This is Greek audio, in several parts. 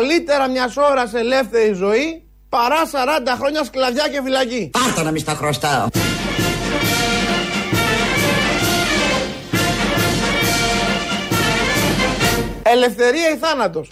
καλύτερα μιας ώρας ελεύθερη ζωή παρά 40 χρόνια σκλαβιά και φυλακή. Πάρτα να μη στα χρωστάω. Ελευθερία ή θάνατος.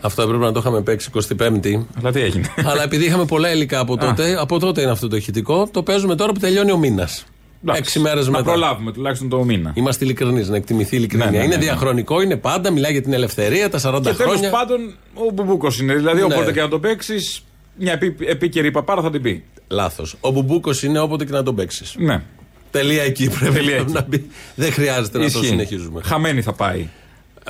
Αυτό έπρεπε να το είχαμε παίξει 25η. Αλλά τι έγινε; Αλλά επειδή είχαμε πολλά υλικά από τότε, από τότε είναι αυτό το ηχητικό, το παίζουμε τώρα που τελειώνει ο μήνας. Έξι μέρες μετά. Να προλάβουμε τουλάχιστον το μήνα. Είμαστε ειλικρινείς, να εκτιμηθεί η ειλικρινία. Ναι, ναι, ναι, είναι ναι. διαχρονικό, είναι πάντα, μιλάει για την ελευθερία, τα 40 Και τέλος χρόνια. πάντων ο Μπουμπούκος είναι. Δηλαδή Ναι. όποτε και να το παίξεις, μια επί, επίκαιρη παπάρα θα την πει. Λάθος. Ο Μπουμπούκος είναι όποτε και να τον παίξεις. Ναι. Τελεία εκεί πρέπει Τελεία εκεί. να μπει. Δεν χρειάζεται να το Ισχύει. συνεχίζουμε. Χαμένη θα πάει.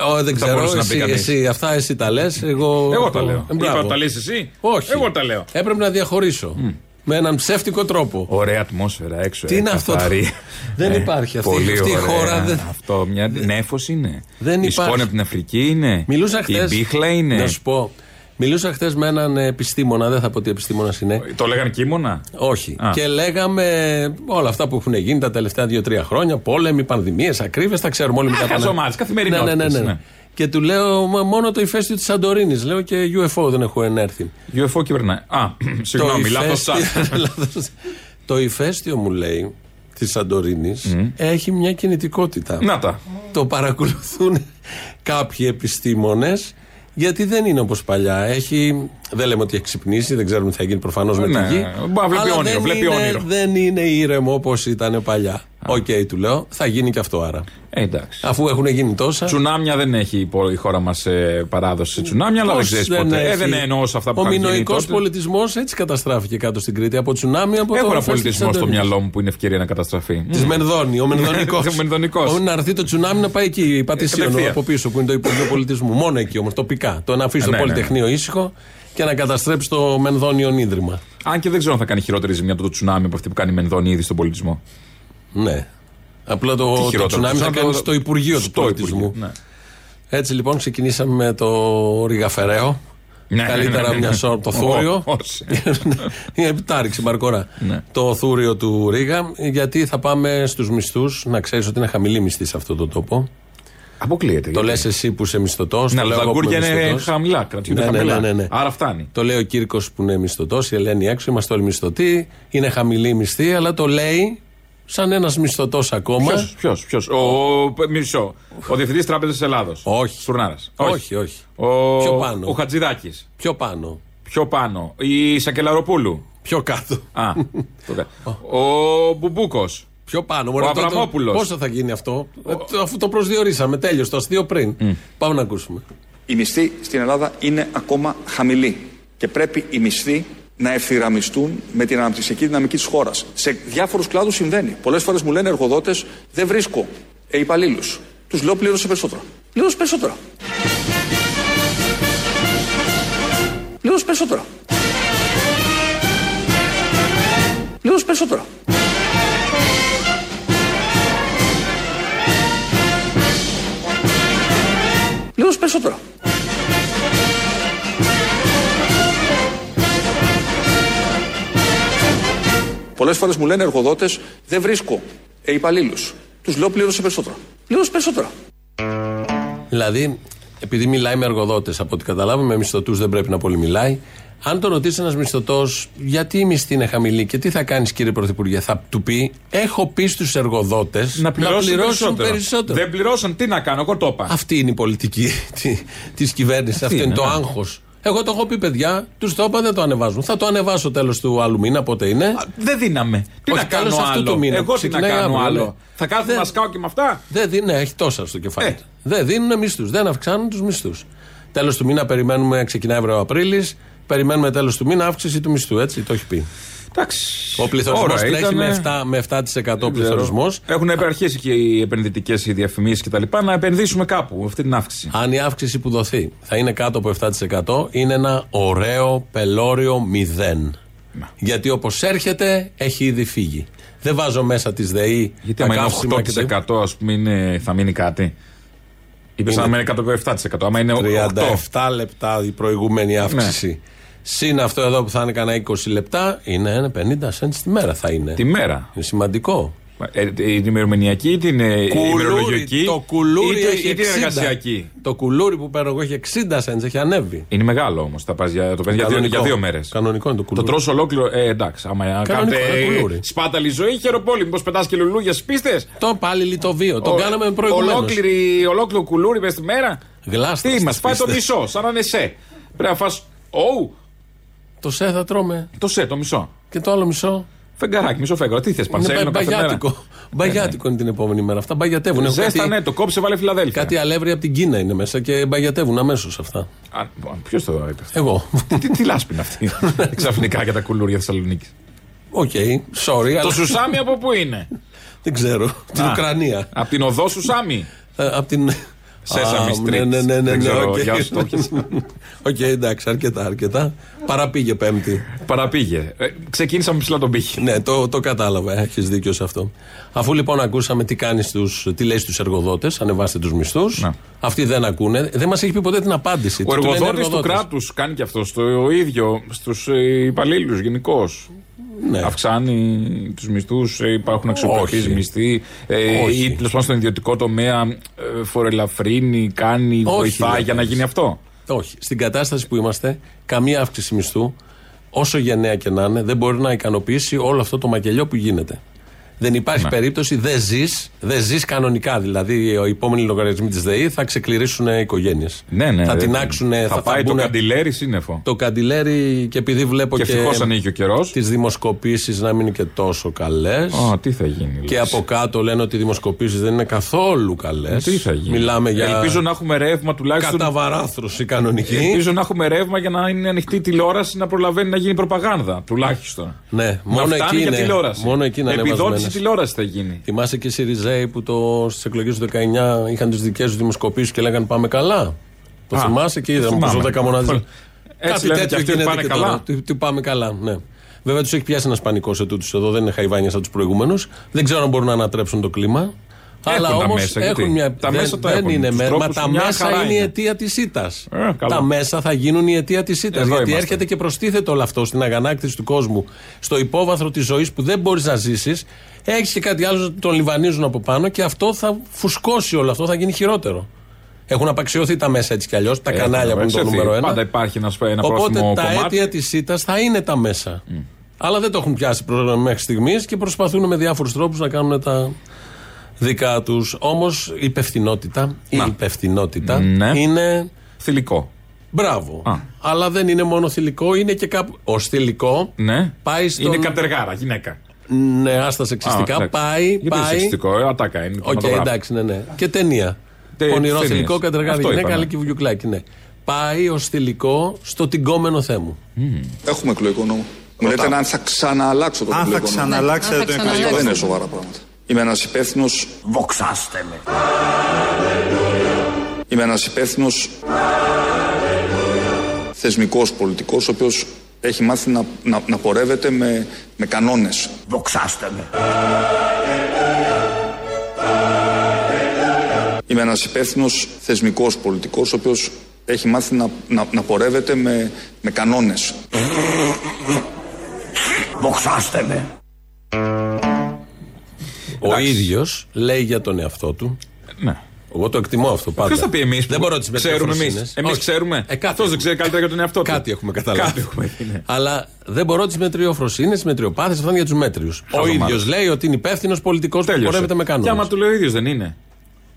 Ω, δεν Θα ξέρω, μπορούσε να πει εσύ, κανείς. εσύ, αυτά εσύ τα λες. Εγώ, Εγώ τα λέω. Ε, μπράβο. Είπα, τα λες εσύ; Όχι. Εγώ τα λέω. Έπρεπε να διαχωρίσω. Με έναν ψεύτικο τρόπο. Ωραία ατμόσφαιρα έξω. Τι ε, είναι αυτό το- καθαρή. Δεν υπάρχει αυτή- πολύ αυτή η ωραία. χώρα δεν- Αυτό μια νέφος είναι. Δεν Η υπάρχει. σκόνη από την Αφρική είναι. Μιλούσα χθε. Η μπίχλα είναι. Να σου πω. Μιλούσα χθες με έναν επιστήμονα, δεν θα πω τι επιστήμονας είναι. Το λέγανε κίμωνα; Όχι. Α. Και λέγαμε όλα αυτά που έχουν γίνει τα τελευταία δύο-τρία χρόνια. Πόλεμοι, πανδημίες, ακρίβειες, τα ξέρουμε όλοι μετά. χαζομάρες, καθημερινότητες, Ναι, ναι, ναι, ναι. ναι. Και του λέω «Μα μόνο το ηφαίστειο της Σαντορίνης. Λέω και UFO δεν έχω ενέρθει. UFO κυβερνάει. Α, συγγνώμη, Το λάθος ηφαίστειο- λάθος. Το ηφαίστειο μου λέει της Σαντορίνης έχει μια κινητικότητα. Να τα. Το παρακολουθούν κάποιοι επιστήμονες γιατί δεν είναι όπως παλιά. Έχει, δεν λέμε ότι έχει ξυπνήσει, δεν ξέρουμε τι θα γίνει προφανώς με Ναι, τη γη. μπορεί να βλέπει αλλά όνειρο, δεν βλέπει είναι, όνειρο. Δεν είναι ήρεμο όπως ήταν παλιά. Οκ, του λέω, θα γίνει και αυτό άρα. Ε, εντάξει. Αφού έχουν γίνει τόσα. Τσουνάμια δεν έχει η πο- η χώρα μας παράδοση σε τσουνάμια, αλλά δεν Πώς ξέρεις ποτέ. Ε, έχει. δεν εννοώ σε αυτά που Ο είχαν γίνει μινοϊκό τότε. πολιτισμός έτσι καταστράφηκε κάτω στην Κρήτη. Από τσουνάμι, από Έχω το ένα ηφαίστειο της πολιτισμό στο Σαντορίνης. μυαλό μου που είναι ευκαιρία να καταστραφεί. Της Μενδώνη, ο Μενδονικό. Ο Μενδονικός. Να έρθει το τσουνάμι να πάει εκεί, η Πατησίωνο κατευθείαν. από πίσω που είναι το Υπουργείο Πολιτισμού. Μόνο εκεί όμως, τοπικά. Το να αφήσει το Ναι, ναι, ναι. Πολυτεχνείο ήσυχο και να καταστρέψει το Μενδόνιον Ίδρυμα. Αν και δεν ξέρω αν θα κάνει χειρότερη ζημιά το τσουνάμι από αυτή που κάνει η Μενδώνη ήδη στον πολιτισμό. Ναι. Απλά το, Τι το χειρότερο, τσουνάμι θα σαν κάνει το- στο Υπουργείο του στο Πολιτισμού. Υπουργείο, ναι. Έτσι λοιπόν ξεκινήσαμε με το Ριγαφεραίο. Ναι, Καλύτερα ναι, ναι, ναι. μια ώρα το θούριο. Ω, όσοι. Είναι επιτάριξη Μαρκορά. Ναι. Το θούριο του Ρίγα. Γιατί θα πάμε στους μισθούς. Να ξέρεις ότι είναι χαμηλή μισθή σε αυτό το τόπο. Αποκλείεται. Το γιατί. λες εσύ που είσαι μισθωτός. Ναι, αλλά τα αγκούρια είναι χαμηλά. Κρατιούνται Ναι, ναι, χαμηλά. ναι, ναι, ναι. Άρα φτάνει. Το λέει ο Κύρκος που είναι μισθωτός, η Ελένη έξω, είμαστε όλοι μισθωτοί. Είναι χαμηλή η μισθή, αλλά το λέει σαν ένας μισθωτός ακόμα. Ποιος, ποιος, ποιος; Ο, μισό. Ο Διευθυντής Τράπεζας Ελλάδος. Όχι. Στουρνάρα. Όχι, όχι. Ο, Πιο πάνω. Ο Χατζηδάκης. Πιο πάνω. Πιο πάνω. Η Σακελαροπούλου. Πιο κάτω. Α. το κα- ο Μπουμπούκος. Πιο πάνω. Ο Αβραμόπουλος. Πόσο θα γίνει αυτό, Ε, το- αφού το προσδιορίσαμε. Τέλειος, το αστείο πριν. Πάμε να ακούσουμε. Η μισθή στην Ελλάδα είναι ακόμα χαμηλή και πρέπει οι μισθοί να ευθυγραμμιστούν με την αναπτυξιακή δυναμική της χώρας. Σε διάφορους κλάδους συμβαίνει. Πολλές φορές μου λένε εργοδότες δεν βρίσκω ε, υπαλλήλους. Τους λέω πλήρωσε περισσότερα. Πλήρωσε περισσότερα. Πλήρωσε περισσότερα. Πλήρωσε περισσότερα. Πλήρωσε περισσότερα. Πολλές φορές μου λένε εργοδότες δεν βρίσκω ε, υπαλλήλους. Τους λέω πλήρωσε περισσότερα. Πλήρωσε περισσότερα. Δηλαδή, επειδή μιλάει με εργοδότες, από ό,τι καταλάβουμε, με μισθωτού δεν πρέπει να πολύ μιλάει. Αν τον ρωτήσει ένας μισθωτός, γιατί η μισθή είναι χαμηλή και τι θα κάνεις, κύριε Πρωθυπουργέ, θα του πει: Έχω πει στους εργοδότες Να πληρώσουν, περισσότερο. περισσότερο. Δεν πληρώσαν, τι να κάνω, εγώ το είπα. Αυτή είναι η πολιτική τη κυβέρνησης. Αυτό είναι, είναι, το ναι. άγχος. Εγώ το έχω πει, παιδιά, τους το είπα, δεν το ανεβάζουν. Θα το ανεβάσω τέλος του άλλου μήνα, πότε είναι. Α, Δεν δίναμε. Τι Όχι, να κάνω τέλος αυτού άλλο. του μήνα, Εγώ τι να ξεκινάει κάνω αύριο, άλλο. ναι. Θα κάθομαι Δεν- να σκάω και με αυτά. Δεν δίνουν, ναι, έχει τόσα στο κεφάλι. Ε. του. Δεν δίνουν μισθούς. Δεν αυξάνουν τους μισθούς. Τέλος του μήνα περιμένουμε, ξεκινάει Ευρώ-Απρίλη. Περιμένουμε τέλος του μήνα αύξηση του μισθού. Έτσι το έχει πει. Εντάξει. Ο πληθωρισμός Ωραία, τρέχει ήτανε. με 7%, με 7% πληθωρισμός. Έχουν αρχίσει και οι επενδυτικές διαφημίσεις κτλ. Να επενδύσουμε κάπου αυτή την αύξηση. Αν η αύξηση που δοθεί θα είναι κάτω από 7%, είναι ένα ωραίο πελώριο μηδέν. Γιατί όπως έρχεται, έχει ήδη φύγει. Δεν βάζω μέσα της ΔΕΗ. Γιατί τα άμα είναι καύσιμα και τα- 8% ας πούμε είναι, θα μείνει κάτι; Είπες Είναι να μείνει 107%. Άμα είναι 8%. 37 λεπτά η προηγούμενη αύξηση. Συν αυτό εδώ που θα είναι κανένα 20 λεπτά, είναι ένα 50 cents τη μέρα θα είναι. Τη μέρα. Είναι σημαντικό. Ε, την ημερομηνιακή ή την ε, ημερολογική. το κουλούρι ή, την- έχει ή την 60. εργασιακή. Το κουλούρι που παίρνω εγώ έχει 60 cents, έχει ανέβει. Είναι μεγάλο όμως. Το παίρνει για, το παίρνεις για, δύο- Κανονικό. για δύο μέρες. Κανονικό είναι το Το κουλούρι. τρως ολόκληρο. Ε, εντάξει. Άμα κάνετε είναι κουλούρι. σπάταλη ζωή, χεροπόλη. Μήπως πετάς και λουλούδια στις πίστες; Το πάλι λιτοβίο. Το κάναμε προηγουμένως. Ολόκληρη, ολόκληρο κουλούρι μες στη μέρα. Γλάστα Τι στις μα, πάει το πίστες. μισό, σαν να είναι σε. Πρέπει να φας Ωου, Το σε θα τρώμε. το σε, το μισό. Και το άλλο μισό. Φεγγαράκι, μισό φέγγαρο. Τι θες, Είναι πανσέλινο μπα- κάθε μέρα. μπαγιάτικο. Μπαγιάτικο είναι την επόμενη μέρα. Αυτά μπαγιατεύουν. Έχουν Ζέστα, κάτι- ναι, το κόψε, βάλε Φιλαδέλφια. Κάτι αλεύρι από την Κίνα είναι μέσα και μπαγιατεύουν αμέσως αυτά. Ποιος το είπε αυτό; Εγώ. τι, τι λάσπη είναι αυτή. Ξαφνικά για τα κουλούρια Θεσσαλονίκης; Οκ, sorry, το αλλά Σουσάμι από πού είναι; δεν ξέρω. Την Α. Ουκρανία. Από την οδό Σουσάμι. Ε, Απ' την. Sesame Α, Street. Ναι, ναι, ναι, ναι, Δεν ναι, ξέρω οκ. για όσους το έχεις. Οκ, εντάξει, αρκετά, αρκετά. Παραπήγε Πέμπτη. Παραπήγε. Ε, ξεκίνησα με ψηλά τον πήχη. Ναι, το, το κατάλαβα, έχεις δίκιο σε αυτό. Αφού λοιπόν ακούσαμε τι, κάνεις στους, τι λέει στους εργοδότες, ανεβάστε τους μισθούς. Ναι. Αυτοί δεν ακούνε. Δεν μας έχει πει ποτέ την απάντηση. Ο Τι του λένε εργοδότης του εργοδότες. κράτους κάνει και αυτό το ίδιο στους υπαλλήλους γενικώς. Ναι. Αυξάνει τους μισθούς, υπάρχουν αξιοπρεπείς Όχι. μισθοί. ε, Όχι. ή τέλος πάντων στον ιδιωτικό τομέα ε, φορελαφρύνει, κάνει, Όχι, βοηθάει δεν για να κάνεις. γίνει αυτό; Όχι. Στην κατάσταση που είμαστε, καμία αύξηση μισθού, όσο γενναία και να είναι, δεν μπορεί να ικανοποιήσει όλο αυτό το μακελιό που γίνεται. Δεν υπάρχει Ναι. περίπτωση, δεν ζεις, δεν ζεις κανονικά. Δηλαδή, οι επόμενοι λογαριασμοί της ΔΕΗ θα ξεκληρίσουν οικογένειες. Ναι, ναι. Θα ε, τεινάξουν, θα, θα, πάει το μπουνε- καντιλέρι σύννεφο. το καντιλέρι και επειδή βλέπω Και και, ευτυχώς ανοίγει ο καιρός. τις δημοσκοπήσεις να μην είναι και τόσο καλές. Α, τι θα γίνει. Και λες. από κάτω λένε ότι οι δημοσκοπήσεις δεν είναι καθόλου καλές. Τι θα γίνει. Μιλάμε για Ελπίζω να έχουμε ρεύμα τουλάχιστον. καταβαράθρωση κανονική. Ελπίζω να έχουμε ρεύμα για να είναι ανοιχτή η τηλεόραση να προλαβαίνει να γίνει προπαγάνδα. Τουλάχιστον. Ναι, να μόνο φτάνει εκεί για είναι. τηλεόραση. Μόνο εκεί είναι Επιδότηση ανεβασμένες. Τηλεόραση θα γίνει. Θυμάσαι και οι Σιριζέοι που το, στις εκλογές του 19 είχαν τις δικές τους δημοσκοπήσεις και λέγανε Πάμε καλά. Το Α, θυμάσαι και το είδαμε θυμάμαι. πόσο 10 μονάδε. Έτσι Κάτι λένε τέτοιο και αυτοί, γίνεται πάνε και καλά. τώρα. Τι, τι πάμε καλά, ναι. Βέβαια τους έχει πιάσει ένας πανικός σε τούτου εδώ, δεν είναι χαϊβάνια σαν τους προηγούμενους. Δεν ξέρω αν μπορούν να ανατρέψουν το κλίμα. Έχουν αλλά τα όμως μέσα, γιατί; έχουν μια. Τα δεν, μέσα τα δεν έχουν. είναι Τους με, Μα τρόπους τα μια μέσα χαρά είναι η είναι. αιτία της ήττας. Ε, καλά. τα μέσα θα γίνουν η αιτία της ήττας. Εδώ Γιατί είμαστε. έρχεται και προστίθεται όλο αυτό στην αγανάκτηση του κόσμου, στο υπόβαθρο της ζωής που δεν μπορείς να ζήσεις. Έχεις και κάτι άλλο, τον λιβανίζουν από πάνω και αυτό θα φουσκώσει όλο αυτό, θα γίνει χειρότερο. Έχουν απαξιωθεί τα μέσα έτσι κι αλλιώς, τα Έχουν κανάλια που είναι το απαξιωθεί. νούμερο ένα. Πάντα υπάρχει ένας- ένα Οπότε πρόθυμο τα κομμάτι. αίτια της ήττας θα είναι τα μέσα. Αλλά δεν το έχουν πιάσει προ- μέχρι στιγμής και προσπαθούν με διάφορους τρόπους να κάνουν τα δικά τους. Όμως η υπευθυνότητα, η Να. υπευθυνότητα Ναι. είναι. Θηλυκό. Μπράβο. Α. Αλλά δεν είναι μόνο θηλυκό, είναι και κάπου. Ω θηλυκό Ναι. πάει στον. Είναι κατεργάρα, γυναίκα. Ναι, άστα σεξιστικά. Α, εντάξει. πάει. Γιατί είναι πάει... σεξιστικό, ε, ατάκα είναι. Οκ, κινηματογράφο. εντάξει, ναι, ναι. Και ταινία. Τε- Πονηρό ταινίες. θηλυκό, κατεργάρι Αυτό γυναίκα, είπαμε. αλλά και βουλιουκλάκι, ναι. Πάει ως θηλυκό στο τυγκόμενο θέμου. Έχουμε εκλογικό νόμο. Μου λέτε αν θα ξανααλλάξω τον Αν θα εκλογικό νόμο. ξαναλλάξετε Αν θα τον Αυτό εκλογικό δεν είναι νόμο. σοβαρά πράγματα. Είμαι ένας υπεύθυνο. Βοξάστε με. Είμαι ένας υπεύθυνος θεσμικός πολιτικός, ο οποίος έχει μάθει να, να, να πορεύεται με, με κανόνες. Βοξάστε με. Είμαι ένας υπεύθυνος θεσμικός πολιτικός, ο οποίος έχει μάθει να, να, να πορεύεται με, με κανόνες. Βοξάστε με. Ο ίδιος λέει για τον εαυτό του. Ναι. Εγώ το εκτιμώ αυτό πάντα. Ποιος θα πει εμείς. Δεν μπορώ να τις Ξέρουμε εμείς. Εμείς ξέρουμε. Ε, κάτι Αυτός δεν ξέρει καλύτερα για τον εαυτό του. Κάτι έχουμε καταλάβει. Κάτι έχουμε δει, ναι. Αλλά δεν μπορώ τις μετριοφροσύνε, τις μετριοπάθειες, αυτά είναι για τους μέτριους. Ο Χαζομάρες. ίδιος λέει ότι είναι υπεύθυνος πολιτικός που Τέλειωσε. πορεύεται με Και άμα κανόνε. του λέει ο ίδιος δεν είναι.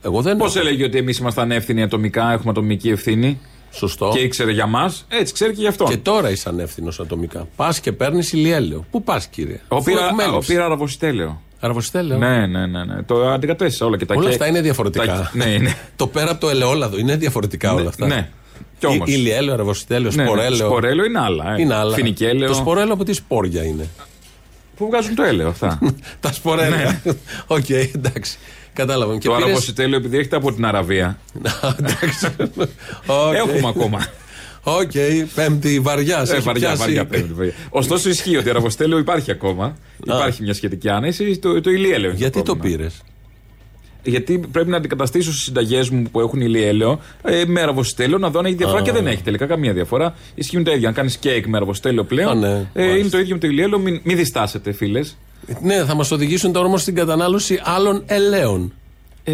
Εγώ δεν Πώς έχω. έλεγε ότι εμείς ήμασταν εύθυνοι ατομικά, έχουμε ατομική ευθύνη; Σωστό. και ήξερε για μας, έτσι ξέρει και γι' αυτό. Και τώρα είσαι ανεύθυνος ατομικά. Πας και παίρνεις ηλιέλαιο. Πού πας, κύριε; Ο Αφού πήρα, έχουμε ο έλλειψη. πήρα αραβοσιτέλαιο. Αραβοσιτέλαιο. Ναι, ναι, ναι, ναι. Το αντικατέστησα όλα και τα Όλα και- αυτά είναι διαφορετικά. τα- Ναι, είναι. το πέρα από το ελαιόλαδο είναι διαφορετικά όλα αυτά. Ναι. Κι όμως. Ι- Ηλιέλαιο, αραβοσιτέλαιο, Ναι, ναι. σπορέλαιο. Σπορέλαιο είναι άλλα. Ε. Είναι άλλα. Φοινικέλαιο. Το σπορέλαιο από τι σπόρια είναι. Πού βγάζουν το έλαιο αυτά; Τα σπορέλια. Οκ, εντάξει. Κατάλαβα. Και το πήρες- αραβοσιτέλαιο επειδή έχετε από την Αραβία. Εντάξει. Οκ. Έχουμε ακόμα. Οκ, πέμπτη βαριά. Ε, βαριά, βαριά πρέπει. βαριά. Ωστόσο ισχύει ότι αραβοστέλαιο υπάρχει ακόμα. Υπάρχει μια σχετική άνεση. Το, το ηλιέλαιο. έχει Γιατί το πρόβλημα. πήρες; Γιατί πρέπει να αντικαταστήσω στις συνταγές μου που έχουν ηλιέλαιο ε, με αραβοστέλαιο να δω αν έχει διαφορά και δεν έχει τελικά καμία διαφορά. Ισχύουν τα ίδια. Αν κάνεις κέικ με αραβοστέλαιο πλέον, Α, ναι, ε, μάλιστα. είναι το ίδιο με το ηλιέλαιο. Μην, μην διστάσετε, φίλες. Ναι, θα μας οδηγήσουν τώρα όμως στην κατανάλωση άλλων ελαίων. Ε,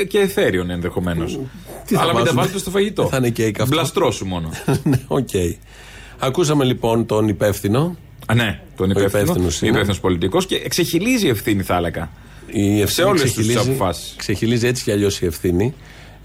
ε, και εθέριων ενδεχομένως. Τι θα Αλλά μην τα βάζουμε; βάλετε στο φαγητό. Θα είναι κέικ αυτό. Μπλαστρό σου μόνο. ναι, οκ. Ακούσαμε λοιπόν τον υπεύθυνο. Α, ναι, τον υπεύθυνο. υπεύθυνος είναι. υπεύθυνος πολιτικός και ξεχειλίζει η ευθύνη, θα έλεγα. Η ευθύνη όλες τις ξεχειλίζει- αποφάσεις. Ξεχειλίζει έτσι κι αλλιώς η ευθύνη.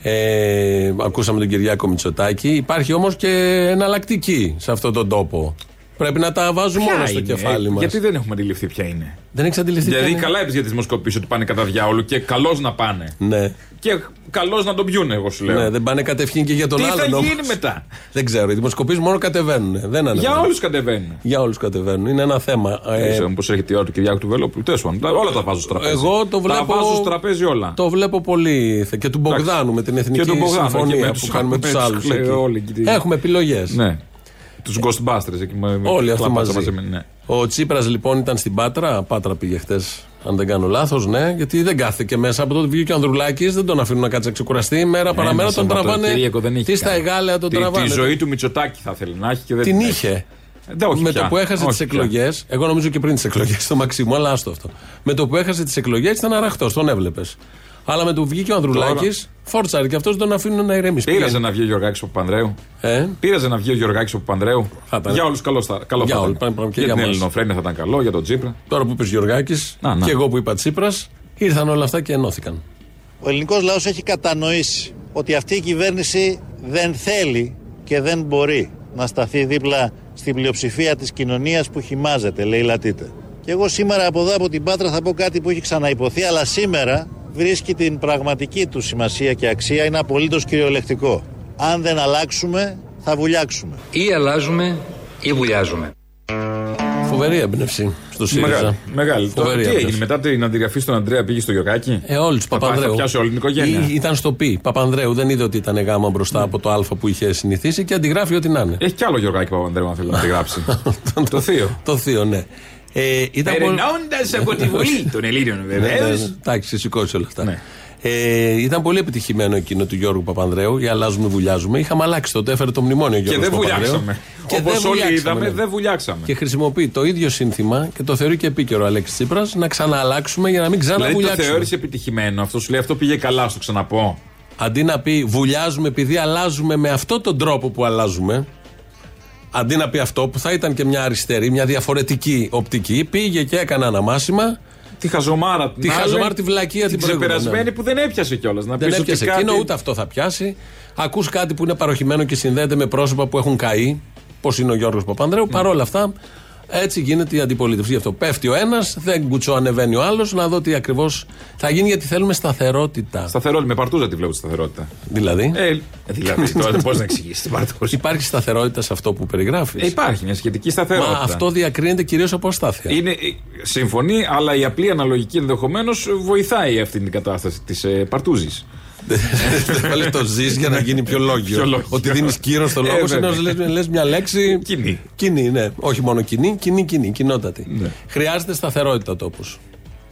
Ε, ακούσαμε τον Κυριάκο Μητσοτάκη. Υπάρχει όμως και εναλλακτική σε αυτόν τον τόπο. Πρέπει να τα βάζουμε όλα στο είναι, κεφάλι ε, μας. Γιατί δεν έχουμε αντιληφθεί ποια είναι. Δεν έχει αντιληφθεί. Δηλαδή, ποια είναι. καλά είπες για τις δημοσκοπήσεις ότι πάνε κατά διάολο και καλώς να πάνε. Ναι. Και καλώς να τον πιούνε, εγώ σου λέω. ναι, δεν πάνε κατευθείαν και για τον Τι άλλον. θα όμως. γίνει μετά; Δεν ξέρω. Οι δημοσκοπήσεις μόνο κατεβαίνουν. Δεν ανεβαίνουν. Για όλους κατεβαίνουν. Για όλους κατεβαίνουν. Είναι ένα θέμα. Ε, Ε, Ξέρω πώ έρχεται η ώρα του Κυριάκου του Βελόπουλου. Τέλος πάντων, όλα τα βάζω στο τραπέζι. εγώ το βλέπω. Τα βάζω στο τραπέζι όλα. Το βλέπω πολύ. θε- Και του Μπογδάνου με την εθνική Και του Μπογδάνου, και συμφωνία με που τους- κάνουμε με τους τους άλλους. κλαίω όλοι εκεί. Έχουμε επιλογές. Ναι. Τους Ghostbusters εκεί με με Όλοι αυτοί κλαπάτσα μαζί. με- ναι. Ο Τσίπρας λοιπόν ήταν στην Πάτρα. Πάτρα πήγε χτε, αν δεν κάνω λάθος, ναι. Γιατί δεν κάθεται και μέσα από τότε βγήκε ο Ανδρουλάκης. Δεν τον αφήνουν να κάτσει να ξεκουραστεί. Μέρα παραμέρα Ένα τον τραβάνε. Σαββατοκύριακο δεν είχε Τι στα κάνει. εγάλαια τον Τη- τραβάνε. Τη ζωή του Μητσοτάκη θα θέλει να έχει και δεν Την έχει. είχε. Ε, δεν, όχι με πια. το που έχασε Όχι τι πια. εκλογές, εγώ νομίζω και πριν τις εκλογές, το Μαξίμου, αλλά άστο αυτό. Με το που έχασε τις εκλογές ήταν αραχτός, τον έβλεπες. Αλλά με το που βγήκε ο Ανδρουλάκης, φόρτσαρε και αυτός τον αφήνουν να ηρεμήσει. Πήραζε Πήγαινε. να βγει ο Γιωργάκης από Πανδρέου. Ε, Πήραζε να βγει ο Γιωργάκης από Πανδρέου. Θα ήταν. Για όλους καλό θα, καλό Για θα όλους, ήταν. πάμε- πάμε και για για την μας. Ελληνοφρένεια θα ήταν καλό, για τον Τσίπρα. τώρα που είπες Γιωργάκης Να, να. και εγώ που είπα Τσίπρας, ήρθαν όλα αυτά και ενώθηκαν. Ο ελληνικός λαός έχει κατανοήσει ότι αυτή η κυβέρνηση δεν θέλει και δεν μπορεί να σταθεί δίπλα στην πλειοψηφία της κοινωνίας που χυμάζεται, λέει λατείτε. Και εγώ σήμερα από εδώ από την Πάτρα θα πω κάτι που έχει ξαναυποθεί, αλλά σήμερα βρίσκει την πραγματική του σημασία και αξία, είναι απολύτως κυριολεκτικό. Αν δεν αλλάξουμε, θα βουλιάξουμε. Ή αλλάζουμε ή βουλιάζουμε. Φοβερή έμπνευση στο ΣΥΡΙΖΑ. Μεγάλη. μεγάλη. Τώρα, Φοβερή τι έμπνευση. έγινε μετά την αντιγραφή στον Αντρέα, πήγε στο Γιωργάκη; Ε, όλοι του Θα πάει, Παπανδρέου. Θα πιάσει όλη την οικογένεια. Ή- ήταν στο πι. Παπανδρέου δεν είδε ότι ήταν γάμα μπροστά από το Α που είχε συνηθίσει και αντιγράφει ό,τι να είναι. Έχει κι άλλο Γιωργάκη Παπανδρέου, αν θέλει να τη γράψει. το θείο. Το θείο, ναι. Ε, ήταν πολύ- Περνώντας από τη Βουλή των Ελλήνων, Ναι, ναι, βεβαίως. ναι. Εντάξει, σηκώσει όλα αυτά. Ναι. Ε, ήταν πολύ επιτυχημένο εκείνο του Γιώργου Παπανδρέου. Για αλλάζουμε, βουλιάζουμε. Είχαμε αλλάξει τότε, έφερε το μνημόνιο Και Γιώργος δεν Παπανδρέου. βουλιάξαμε. Και Όπως δεν όλοι βουλιάξαμε, είδαμε, ναι. δεν βουλιάξαμε. Και χρησιμοποιεί το ίδιο σύνθημα και το θεωρεί και επίκαιρο ο Αλέξης Τσίπρας να ξανααλλάξουμε για να μην Δηλαδή το ξαναβουλιάξουμε. θεώρησε επιτυχημένο. Αυτό σου λέει αυτό πήγε καλά, στο ξαναπώ. Αντί να πει βουλιάζουμε επειδή αλλάζουμε με αυτόν τον τρόπο που αλλάζουμε, αντί να πει αυτό που θα ήταν και μια αριστερή, μια διαφορετική οπτική, πήγε και έκανε αναμάσιμα. Τη χαζομάρα την Τη άλλη, χαζομάρα, τη βλακεία την προηγούμενη, ξεπερασμένη ναι. που δεν έπιασε κιόλας. Να Δεν πεις ότι έπιασε κάτι- εκείνο, ούτε αυτό θα πιάσει. Ακούς κάτι που είναι παροχημένο και συνδέεται με πρόσωπα που έχουν καεί, πώ είναι ο Γιώργος Παπανδρέου. Παρ' όλα αυτά, έτσι γίνεται η αντιπολίτευση. Γι' αυτό πέφτει ο ένας, δεν κουτσό ανεβαίνει ο άλλος, να δω τι ακριβώς θα γίνει, γιατί θέλουμε σταθερότητα. Σταθερότητα, με παρτούζα τη βλέπω τη σταθερότητα. Δηλαδή, Ε, δηλαδή, τώρα πώ να εξηγήσεις την παρτούζα. υπάρχει σταθερότητα σε αυτό που περιγράφεις; Ε, υπάρχει μια σχετική Μα σταθερότητα. αυτό διακρίνεται κυρίως από αστάθεια. Είναι ε, συμφωνεί, αλλά η απλή αναλογική ενδεχομένως βοηθάει αυτή την κατάσταση της ε, παρτούζης. Δεν βάλεις το ζεις για να γίνει πιο λόγιο. Πιο λόγιο. Ότι δίνεις κύρος στο Ε, λόγο, βέβαια. ενώ λες μια λέξη. Κοινή. Κοινή, ναι. Όχι μόνο κοινή, κοινή, κοινή, κοινότατη. Ναι. Χρειάζεται σταθερότητα τόπο.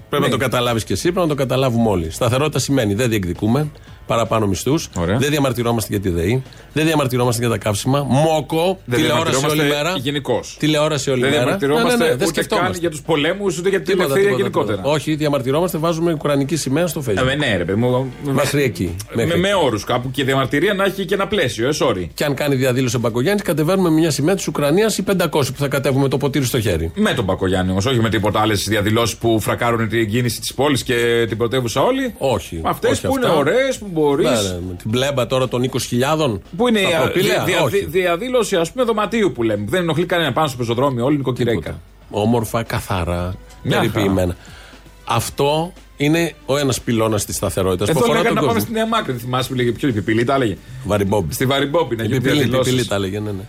Πρέπει να το καταλάβεις και εσύ, πρέπει να το καταλάβουμε όλοι. Σταθερότητα σημαίνει δεν διεκδικούμε παραπάνω μισθούς. Ωραία. Δεν διαμαρτυρόμαστε για τη ΔΕΗ. Δεν διαμαρτυρόμαστε για τα καύσιμα. Μόκο, Δεν τηλεόραση όλη μέρα. Γενικώς. Τηλεόραση όλη Δεν μέρα. διαμαρτυρόμαστε Ναι, ναι, ναι, δεν ούτε καν σκεφτόμαστε. για τους πολέμους ούτε για την Τίποτα, ελευθερία τίποτα, γενικότερα. τίποτα. Όχι, διαμαρτυρόμαστε, βάζουμε ουκρανική σημαία στο Facebook. Ε, ναι, ρε παιδί μου. Μέχρι εκεί. Με, Μέχρι με εκεί. όρους κάπου και η διαμαρτυρία να έχει και ένα πλαίσιο, ε, sorry. Και αν κάνει διαδήλωση ο Μπακογιάννης, κατεβαίνουμε με μια σημαία της Ουκρανίας ή 500 που θα κατέβουμε το ποτήρι στο χέρι. Με τον Πακογιάννη όμως, όχι με τίποτα άλλες διαδηλώσεις που φρακάρουν την κίνηση της πόλης και την πρωτεύουσα όλοι. Όχι. Αυτές όχι που είναι αυτά. ωραίες, που μπορεί. Ναι, ναι, με την πλέμπα τώρα των 20.000. Που είναι στα η προπήλαια, δια- όχι. δια- διαδήλωση, ας πούμε, δωματίου που λέμε. που Δεν ενοχλεί κανένα πάνω στο πεζοδρόμιο, όλη νοικοκυρέικα. Όμορφα, καθαρά, Μια περιποιημένα. Αυτό είναι ο ένας πυλώνας της σταθερότητας που Εδώ αφορά λέγανε τον να πάμε κόσμο. στη Νέα Μάκρη. Δεν θυμάσαι που λέγε ποιος, η Πιπηλή τα έλεγε. Βαριμπόμπι. Στη Βαριμπόπη να Η γίνουν Πιπηλή, η διαδηλώσεις. Πιπηλή τα έλεγε, ναι, ναι.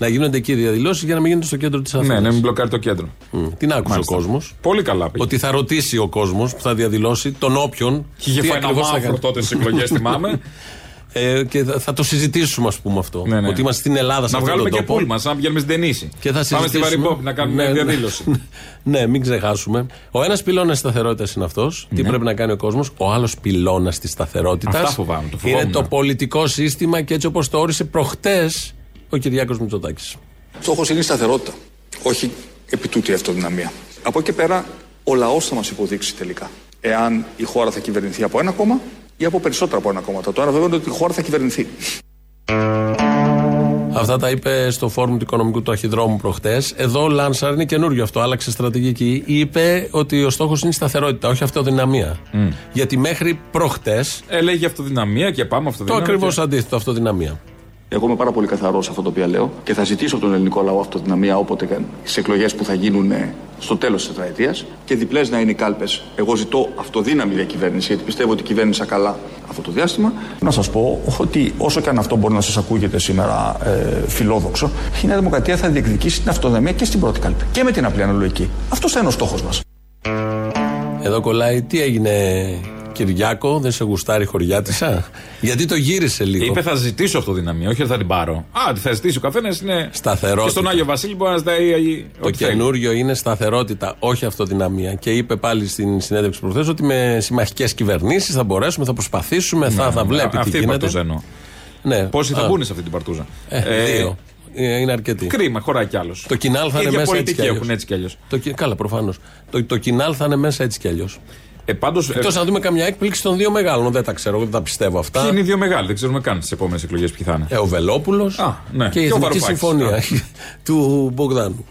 Να γίνονται εκεί διαδηλώσεις για να μην γίνονται στο κέντρο της Αθήνα. Ναι, να μην μπλοκάρει το κέντρο. Την άκουσε Μάλιστα. ο κόσμος. Πολύ καλά πήγε. Ότι θα ρωτήσει ο κόσμος που θα διαδηλώσει τον όποιον. Και είχε τι φάει ένα ακριβώς θα μαύρο κάνει. τότε στις εκλογές, θυμάμαι. Ε, και θα, θα το συζητήσουμε, ας πούμε αυτό. Ναι, ναι. Ότι είμαστε στην Ελλάδα σε να αυτόν βγάλουμε τον και τόπο. πούλμα, σαν να πηγαίνουμε στην Τενήση. Και θα Πάμε στη συζητήσουμε. Βαριμπόπη να κάνουμε Ναι, μια ναι. διαδήλωση. ναι, μην ξεχάσουμε. Ο ένας πυλώνας τη σταθερότητας είναι αυτός. Τι πρέπει να κάνει ο κόσμος; Ο άλλος πυλώνας της σταθερότητας Αυτά φοβάμαι, το φοβόμουν. είναι το πολιτικό σύστημα και έτσι όπως το όρισε προχτές ο Κυριάκος Μητσοτάκης. Στόχος είναι η σταθερότητα, όχι επί τούτη αυτοδυναμία. Από εκεί και πέρα, Ο λαός θα μας υποδείξει τελικά. Εάν η χώρα θα κυβερνηθεί από ένα κόμμα ή από περισσότερα από ένα κόμμα. Το ένα βέβαια είναι ότι η χώρα θα κυβερνηθεί. Αυτά τα είπε στο φόρουμ του Οικονομικού του Αρχιδρόμου προχτές. Εδώ ο Λάνσαρ είναι καινούριο αυτό, άλλαξε στρατηγική. Είπε ότι ο στόχος είναι η σταθερότητα, όχι αυτοδυναμία. Γιατί μέχρι προχτές. Ε, λέγει αυτοδυναμία και πάμε Το αυτοδυναμία. ακριβώς αντίθετο, αυτοδυναμία. Εγώ είμαι πάρα πολύ καθαρός σε αυτό το οποίο λέω και θα ζητήσω από τον ελληνικό λαό αυτοδυναμία όποτε και στι εκλογές που θα γίνουν ε, στο τέλος της τετραετίας και διπλές να είναι οι κάλπες. Εγώ ζητώ αυτοδύναμη διακυβέρνηση γιατί πιστεύω ότι κυβέρνησα καλά αυτό το διάστημα. Να σας πω ότι όσο και αν αυτό μπορεί να σας ακούγεται σήμερα ε, φιλόδοξο, η Νέα Δημοκρατία θα διεκδικήσει την αυτοδυναμία και στην πρώτη κάλπη. Και με την απλή αναλογική. Αυτός θα είναι ο στόχος μας. Εδώ κολλάει, τι έγινε, Κυριάκο, δεν σε γουστάρει χωριάτισα. Γιατί το γύρισε λίγο. Είπε θα ζητήσω αυτοδυναμία, όχι ότι θα την πάρω. Α, τι θα ζητήσει ο καθένας είναι. Σταθερότητα. Και στον Άγιο Βασίλη μπορεί να ζητάει. Το ό,τι θέλει. καινούριο είναι σταθερότητα, όχι αυτοδυναμία. Και είπε πάλι στην συνέντευξη προχθέ ότι με συμμαχικές κυβερνήσεις θα μπορέσουμε, θα προσπαθήσουμε, θα, θα βλέπει Ναι, Αυτή τι η γίνεται. παρτούζα εννοώ. Ναι. Πόσοι θα Α, μπουν σε αυτή την παρτούζα; ε, δύο. Ε, Είναι αρκετοί. Κρίμα, χωράει κι άλλος. Το κοινάλ θα είναι μέσα έτσι πολιτικοί κι αλλιώς. έχουν έτσι κι αλλιώς. Το, κι- καλά, προφανώς. Το, το κοινάλ θα είναι μέσα έτσι κι αλλιώς. Ε, πάντως, ε, Εκτός να δούμε καμιά έκπληξη των δύο μεγάλων. Δεν τα ξέρω, δεν τα πιστεύω αυτά. ποιοι είναι οι δύο μεγάλοι, δεν ξέρουμε καν στι επόμενες εκλογές ποιοι θα είναι. Ε, ο Βελόπουλος Α, ναι. και η Και ο Εθνική Βαρουφάκης. Συμφωνία Α. του Μπογδάνου.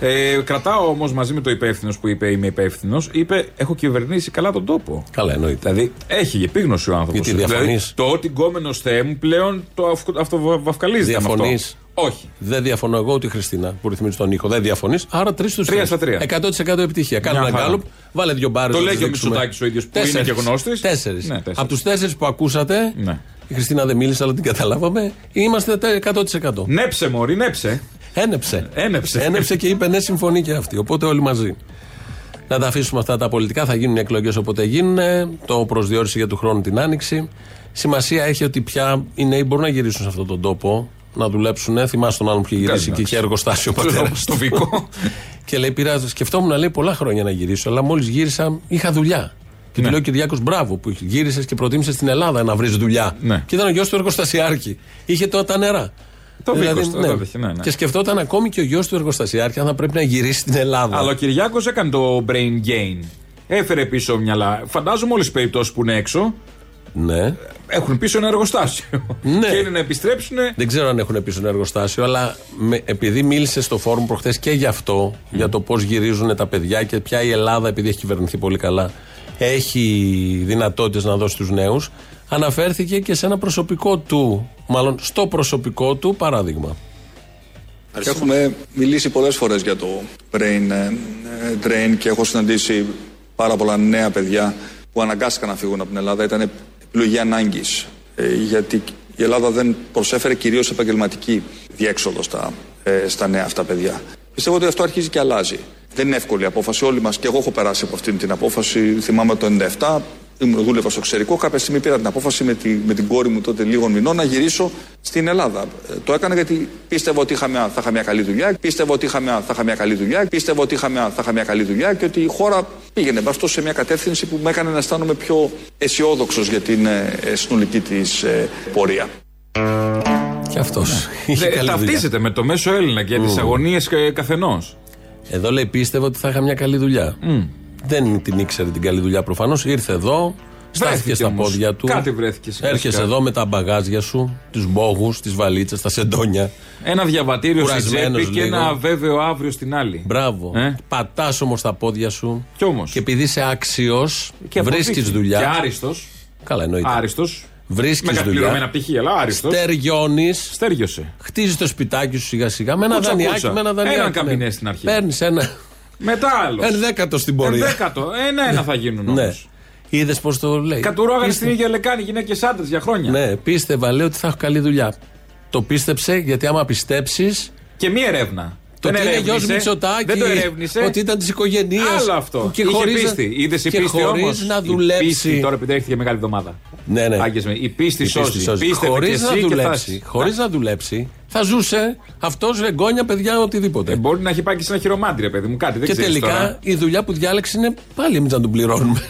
Ε, κρατάω όμως μαζί με το υπεύθυνος που είπε Είμαι υπεύθυνος, είπε Έχω κυβερνήσει καλά τον τόπο. Καλά, εννοείται. Δηλαδή έχει επίγνωση ο άνθρωπος. Γιατί διαφωνείς; το ότι γκόμενος Θεέ μου πλέον το αυ- αυτοβαυκαλίζεται. με αυτό. Διαφωνείς; Όχι. Δεν διαφωνώ εγώ ούτε η Χριστίνα που ρυθμίζει τον ήχο. Δεν διαφωνείς. Άρα τρεις στους Τρία στα τρία. 100% επιτυχία. Κάνε Μια ένα χαρά. γκάλουπ, βάλε δύο μπάρες. Το λέει και ο Μητσοτάκης ο ίδιος που είναι και γνώστης. Τέσσερις. Ναι, τέσσερις. Από τους τέσσερις που ακούσατε, Ναι. η Χριστίνα δεν μίλησε, αλλά την καταλάβαμε, είμαστε τε- 100%. Νέψε, Μωρή, νέψε. Ένεψε. Ένεψε. Ένεψε και είπε ναι, συμφωνεί και αυτή. Οπότε όλοι μαζί. Να τα αφήσουμε αυτά τα πολιτικά. Θα γίνουν οι εκλογές όποτε γίνουν. Το προσδιορίσε για του χρόνου την άνοιξη. Σημασία έχει ότι πια οι νέοι μπορούν να γυρίσουν σε αυτόν τον τόπο, να δουλέψουν. Θυμάσαι τον άλλον που είχε γυρίσει και εντάξει. είχε εργοστάσιο ο πατέρας. Στο βικό. και λέει: Πειράζω. Σκεφτόμουν λέει πολλά χρόνια να γυρίσω, αλλά μόλις γύρισα είχα δουλειά. Και Ναι. του λέει ο Κυριάκος: Μπράβο που γύρισες και προτίμησες στην Ελλάδα να βρεις δουλειά. Ναι. Και ήταν ο γιος του εργοστασιάρχη. Είχε τότε τα νερά. Το Δηλαδή, βίκος, το ναι. έδεχε, ναι, ναι. Και σκεφτόταν ακόμη και ο γιος του εργοστασιάρχη αν θα πρέπει να γυρίσει στην Ελλάδα. Αλλά ο Κυριάκος έκανε το brain gain. Έφερε πίσω μυαλά. Φαντάζομαι όλες τις περιπτώσεις που είναι έξω Ναι. έχουν πίσω ένα εργοστάσιο. Ναι. Και είναι να επιστρέψουν. Δεν ξέρω αν έχουν πίσω ένα εργοστάσιο, αλλά με, επειδή μίλησε στο φόρουμ προχθές και γι' αυτό, για το πώς γυρίζουν τα παιδιά και πια η Ελλάδα, επειδή έχει κυβερνηθεί πολύ καλά, έχει δυνατότητες να δώσει στου νέους, αναφέρθηκε και σε ένα προσωπικό του, μάλλον στο προσωπικό του παράδειγμα. Έχουμε μιλήσει πολλές φορές για το brain ε, ε, drain και έχω συναντήσει πάρα πολλά νέα παιδιά που αναγκάστηκαν να φύγουν από την Ελλάδα. Ήταν επιλογή ανάγκης ε, γιατί η Ελλάδα δεν προσέφερε κυρίως επαγγελματική διέξοδο στα, ε, στα νέα αυτά παιδιά. Πιστεύω ότι αυτό αρχίζει και αλλάζει. Δεν είναι εύκολη η απόφαση. Όλοι μας και εγώ έχω περάσει από αυτήν την απόφαση. Θυμάμαι το 97, ήμουν, δούλευα στο εξωτερικό. Κάποια στιγμή πήρα την απόφαση με, τη, με την κόρη μου τότε λίγων μηνών να γυρίσω στην Ελλάδα. Ε, το έκανα γιατί πίστευα ότι είχα μια, θα είχα μια καλή δουλειά. Πίστευα ότι είχα μια, θα είχα μια καλή δουλειά. Πίστευα ότι είχα μια, θα είχα μια καλή δουλειά και ότι η χώρα πήγαινε μπαστό σε μια κατεύθυνση που με έκανε να αισθάνομαι πιο αισιόδοξος για την ε, ε, συνολική της ε, πορεία. Και αυτός. είχε Δε- καλή δουλειά. Ταυτίζεται με το μέσο Έλληνα και τις αγωνίες καθενός. Εδώ λέει πίστευε ότι θα είχα μια καλή δουλειά. Δεν την ήξερε την καλή δουλειά προφανώς. Ήρθε εδώ, στάθηκε Βρέθηκε στα όμως. πόδια του. Κάτι βρέθηκε σιγά Έρχεσαι σιγά. εδώ με τα μπαγάζια σου, τους μπόγους, τις βαλίτσες, τα σεντόνια. Ένα διαβατήριο στη Κουρασμένος τσέπη και λίγο. ένα βέβαιο αύριο στην άλλη. Μπράβο. Ε; Πατάς όμως τα πόδια σου. Κι όμως. Και επειδή είσαι άξιος, Και βρίσκεις αποδείχθηκε. δουλειά. Και άριστος. Καλά, εννοείται. Άριστος. Βρίσκεις Με καθιερωμένα δουλειά. πτυχία, αλλά άριστος. Στεριώνει. Στέργιωσε. Χτίζεις το σπιτάκι σου σιγά σιγά με ένα Κούτσα, δανειάκι. κούτσα. Με ένα δανειάκι. Έναν καμπινέ στην αρχή. Παίρνεις ένα. Μετά άλλος. Ένα δέκατο στην πορεία. Δέκατο. Ένα-ένα θα γίνουν όμως. Ναι. Είδες πώς το λέει. Κατουρώγανε Πίστε- στην ίδια λεκάνη γυναίκες άντρες για χρόνια. Ναι, πίστευα, λέει ότι θα έχω καλή δουλειά. Το πίστεψε γιατί άμα πιστέψει. Και μία έρευνα. Το Δεν ότι είναι γιο ερεύνησε. Μητσοτάκη, Δεν το ερεύνησε. ότι ήταν της οικογένειας. Άλλο αυτό. Είχε πίστη. Είδες η και πίστη χωρίς όμως; να Η δουλέψει. πίστη, τώρα επειδή έρχεται και μεγάλη εβδομάδα. Ναι, ναι. Άγιες με. Η πίστη σώζει. Πίστευε Χωρίς κι να εσύ και θα δουλέψει. έχεις. Χωρίς να δουλέψει, θα ζούσε αυτός ρεγκόνια, παιδιά, οτιδήποτε. Ε, μπορεί να έχει πάει και σε ένα χειρομάντρι, παιδί μου, κάτι δεν και ξέρεις τελικά τώρα. η δουλειά που διάλεξε είναι πάλι εμεί να τον πληρώνουμε.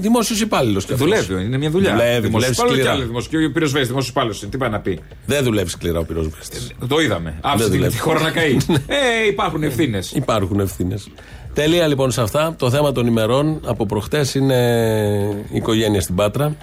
Δημόσιος υπάλληλος. Δουλεύει, είναι μια δουλειά. Δουλεύει, Δημόσιος δουλεύει υπάλληλος σκληρά. και άλλος δημόσιος. Και ο πυροσβέστη, δημόσιος υπάλληλος. Τι πάει να πει; Δεν δουλεύει σκληρά ο πυροσβέστη. Το είδαμε. Άφησε την δουλεύει. τη χώρα να καεί. ε, υπάρχουν ευθύνες. Υπάρχουν ευθύνες. Τελεία λοιπόν σε αυτά. Το θέμα των ημερών από προχτές είναι η οικογένεια στην Πάτρα.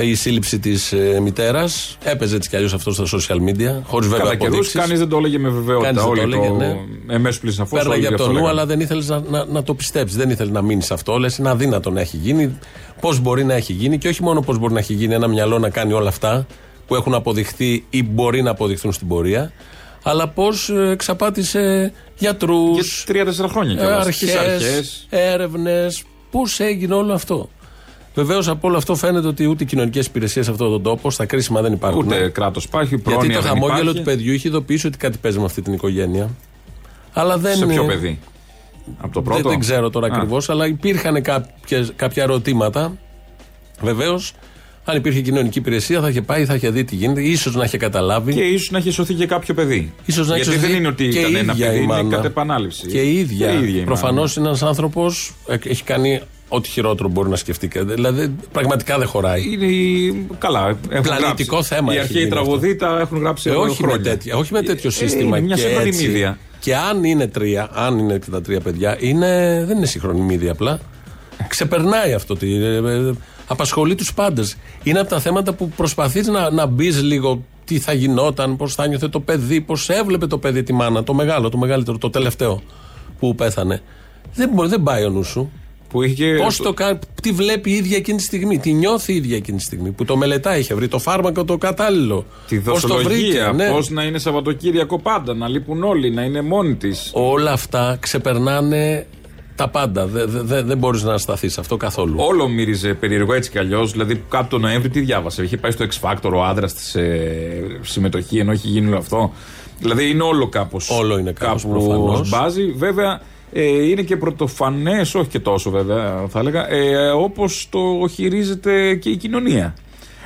Η σύλληψη της ε, μητέρας. Έπαιζε έτσι κι αλλιώς αυτό στα social media. Χωρίς βέβαια Κατά καιρού αποδείξεις. κανείς δεν το έλεγε με βεβαιότητα. Κανείς δεν το Όλοι έλεγε, το. ναι. Εμέσω πλήρω σαφώ. Πέρναγε από το νου, αλλά δεν ήθελες να, να, να το πιστέψεις. Δεν ήθελες να μείνεις σε αυτό. Λες, είναι αδύνατο να έχει γίνει. Πώς μπορεί να έχει γίνει και όχι μόνο πώς μπορεί να έχει γίνει ένα μυαλό να κάνει όλα αυτά που έχουν αποδειχθεί ή μπορεί να αποδειχθούν στην πορεία. Αλλά πώς εξαπάτησε γιατρούς, Για τρία-τέσσερα χρόνια κιόλας. Τις αρχέ, αρχές. έρευνες. Πώς έγινε όλο αυτό. Βεβαίως από όλο αυτό φαίνεται ότι ούτε οι κοινωνικές υπηρεσίες σε αυτόν τον τόπο στα κρίσιμα δεν υπάρχουν. Ούτε κράτος υπάρχει, πρόνοια Γιατί το δεν χαμόγελο υπάρχει. του παιδιού είχε ειδοποιήσει ότι κάτι παίζει με αυτή την οικογένεια. Αλλά δεν Σε ποιο παιδί; Από το πρώτο; δεν, δεν ξέρω τώρα Α. ακριβώς, αλλά υπήρχαν κάποιες, κάποια ερωτήματα. Βεβαίως, αν υπήρχε κοινωνική υπηρεσία, θα είχε πάει, θα είχε δει τι γίνεται, ίσως να είχε καταλάβει. Και ίσως να έχει σωθεί και κάποιο παιδί. Ίσως να έχει Γιατί σωθεί δεν είναι ότι και ήταν η ένα ίδια παιδί, η είναι μάνα. κατ' επανάληψη. Και η ίδια. η Προφανώς μάνα. είναι ένας άνθρωπος έχει κάνει ό,τι χειρότερο μπορεί να σκεφτεί. Δηλαδή, πραγματικά δεν χωράει. Είναι η- καλά. έχουν Πλανητικό γράψει. θέμα Οι έχει αρχαίοι γίνει τραγωδοί τα έχουν γράψει Ε, εδώ όχι, με χρόνια. τέτοια, όχι με τέτοιο Ε, σύστημα. είναι μια και σύγχρονη έτσι. μύδια. Και αν είναι τρία, αν είναι και τα τρία παιδιά, είναι, δεν είναι σύγχρονη μύδια απλά. Ξεπερνάει αυτό. Τι, ε, ε, απασχολεί τους πάντες. Είναι από τα θέματα που προσπαθείς να, να μπεις λίγο τι θα γινόταν, πώς θα νιώθε το παιδί, πώς έβλεπε το παιδί τη μάνα, το μεγάλο, το μεγαλύτερο, το τελευταίο που πέθανε. Δεν, μπορεί, δεν πάει ο νους σου. Που είχε. Πώς το κάνει, τι βλέπει η ίδια εκείνη τη στιγμή, τι νιώθει η ίδια εκείνη τη στιγμή, που το μελετάει, είχε βρει το φάρμακο το κατάλληλο. Τη Πώς το βρήκε, δοσολογία, ναι. πώς να είναι Σαββατοκύριακο πάντα, να λείπουν όλοι, να είναι μόνη της. Όλα αυτά ξεπερνάνε τα πάντα. Δεν δε, δε, δεν μπορείς να σταθείς αυτό καθόλου. Όλο μύριζε περίεργο έτσι κι αλλιώς. Δηλαδή, κάπου τον Νοέμβρη τι διάβασε. Είχε πάει στο X Factor ο άντρας της ε, συμμετοχή, ενώ έχει γίνει όλο αυτό. Δηλαδή, είναι όλο κάπω. Όλο είναι κάπως προφανώς. Μπάζει. Βέβαια, ε, είναι και πρωτοφανές, όχι και τόσο βέβαια, θα έλεγα, ε, όπως το χειρίζεται και η κοινωνία.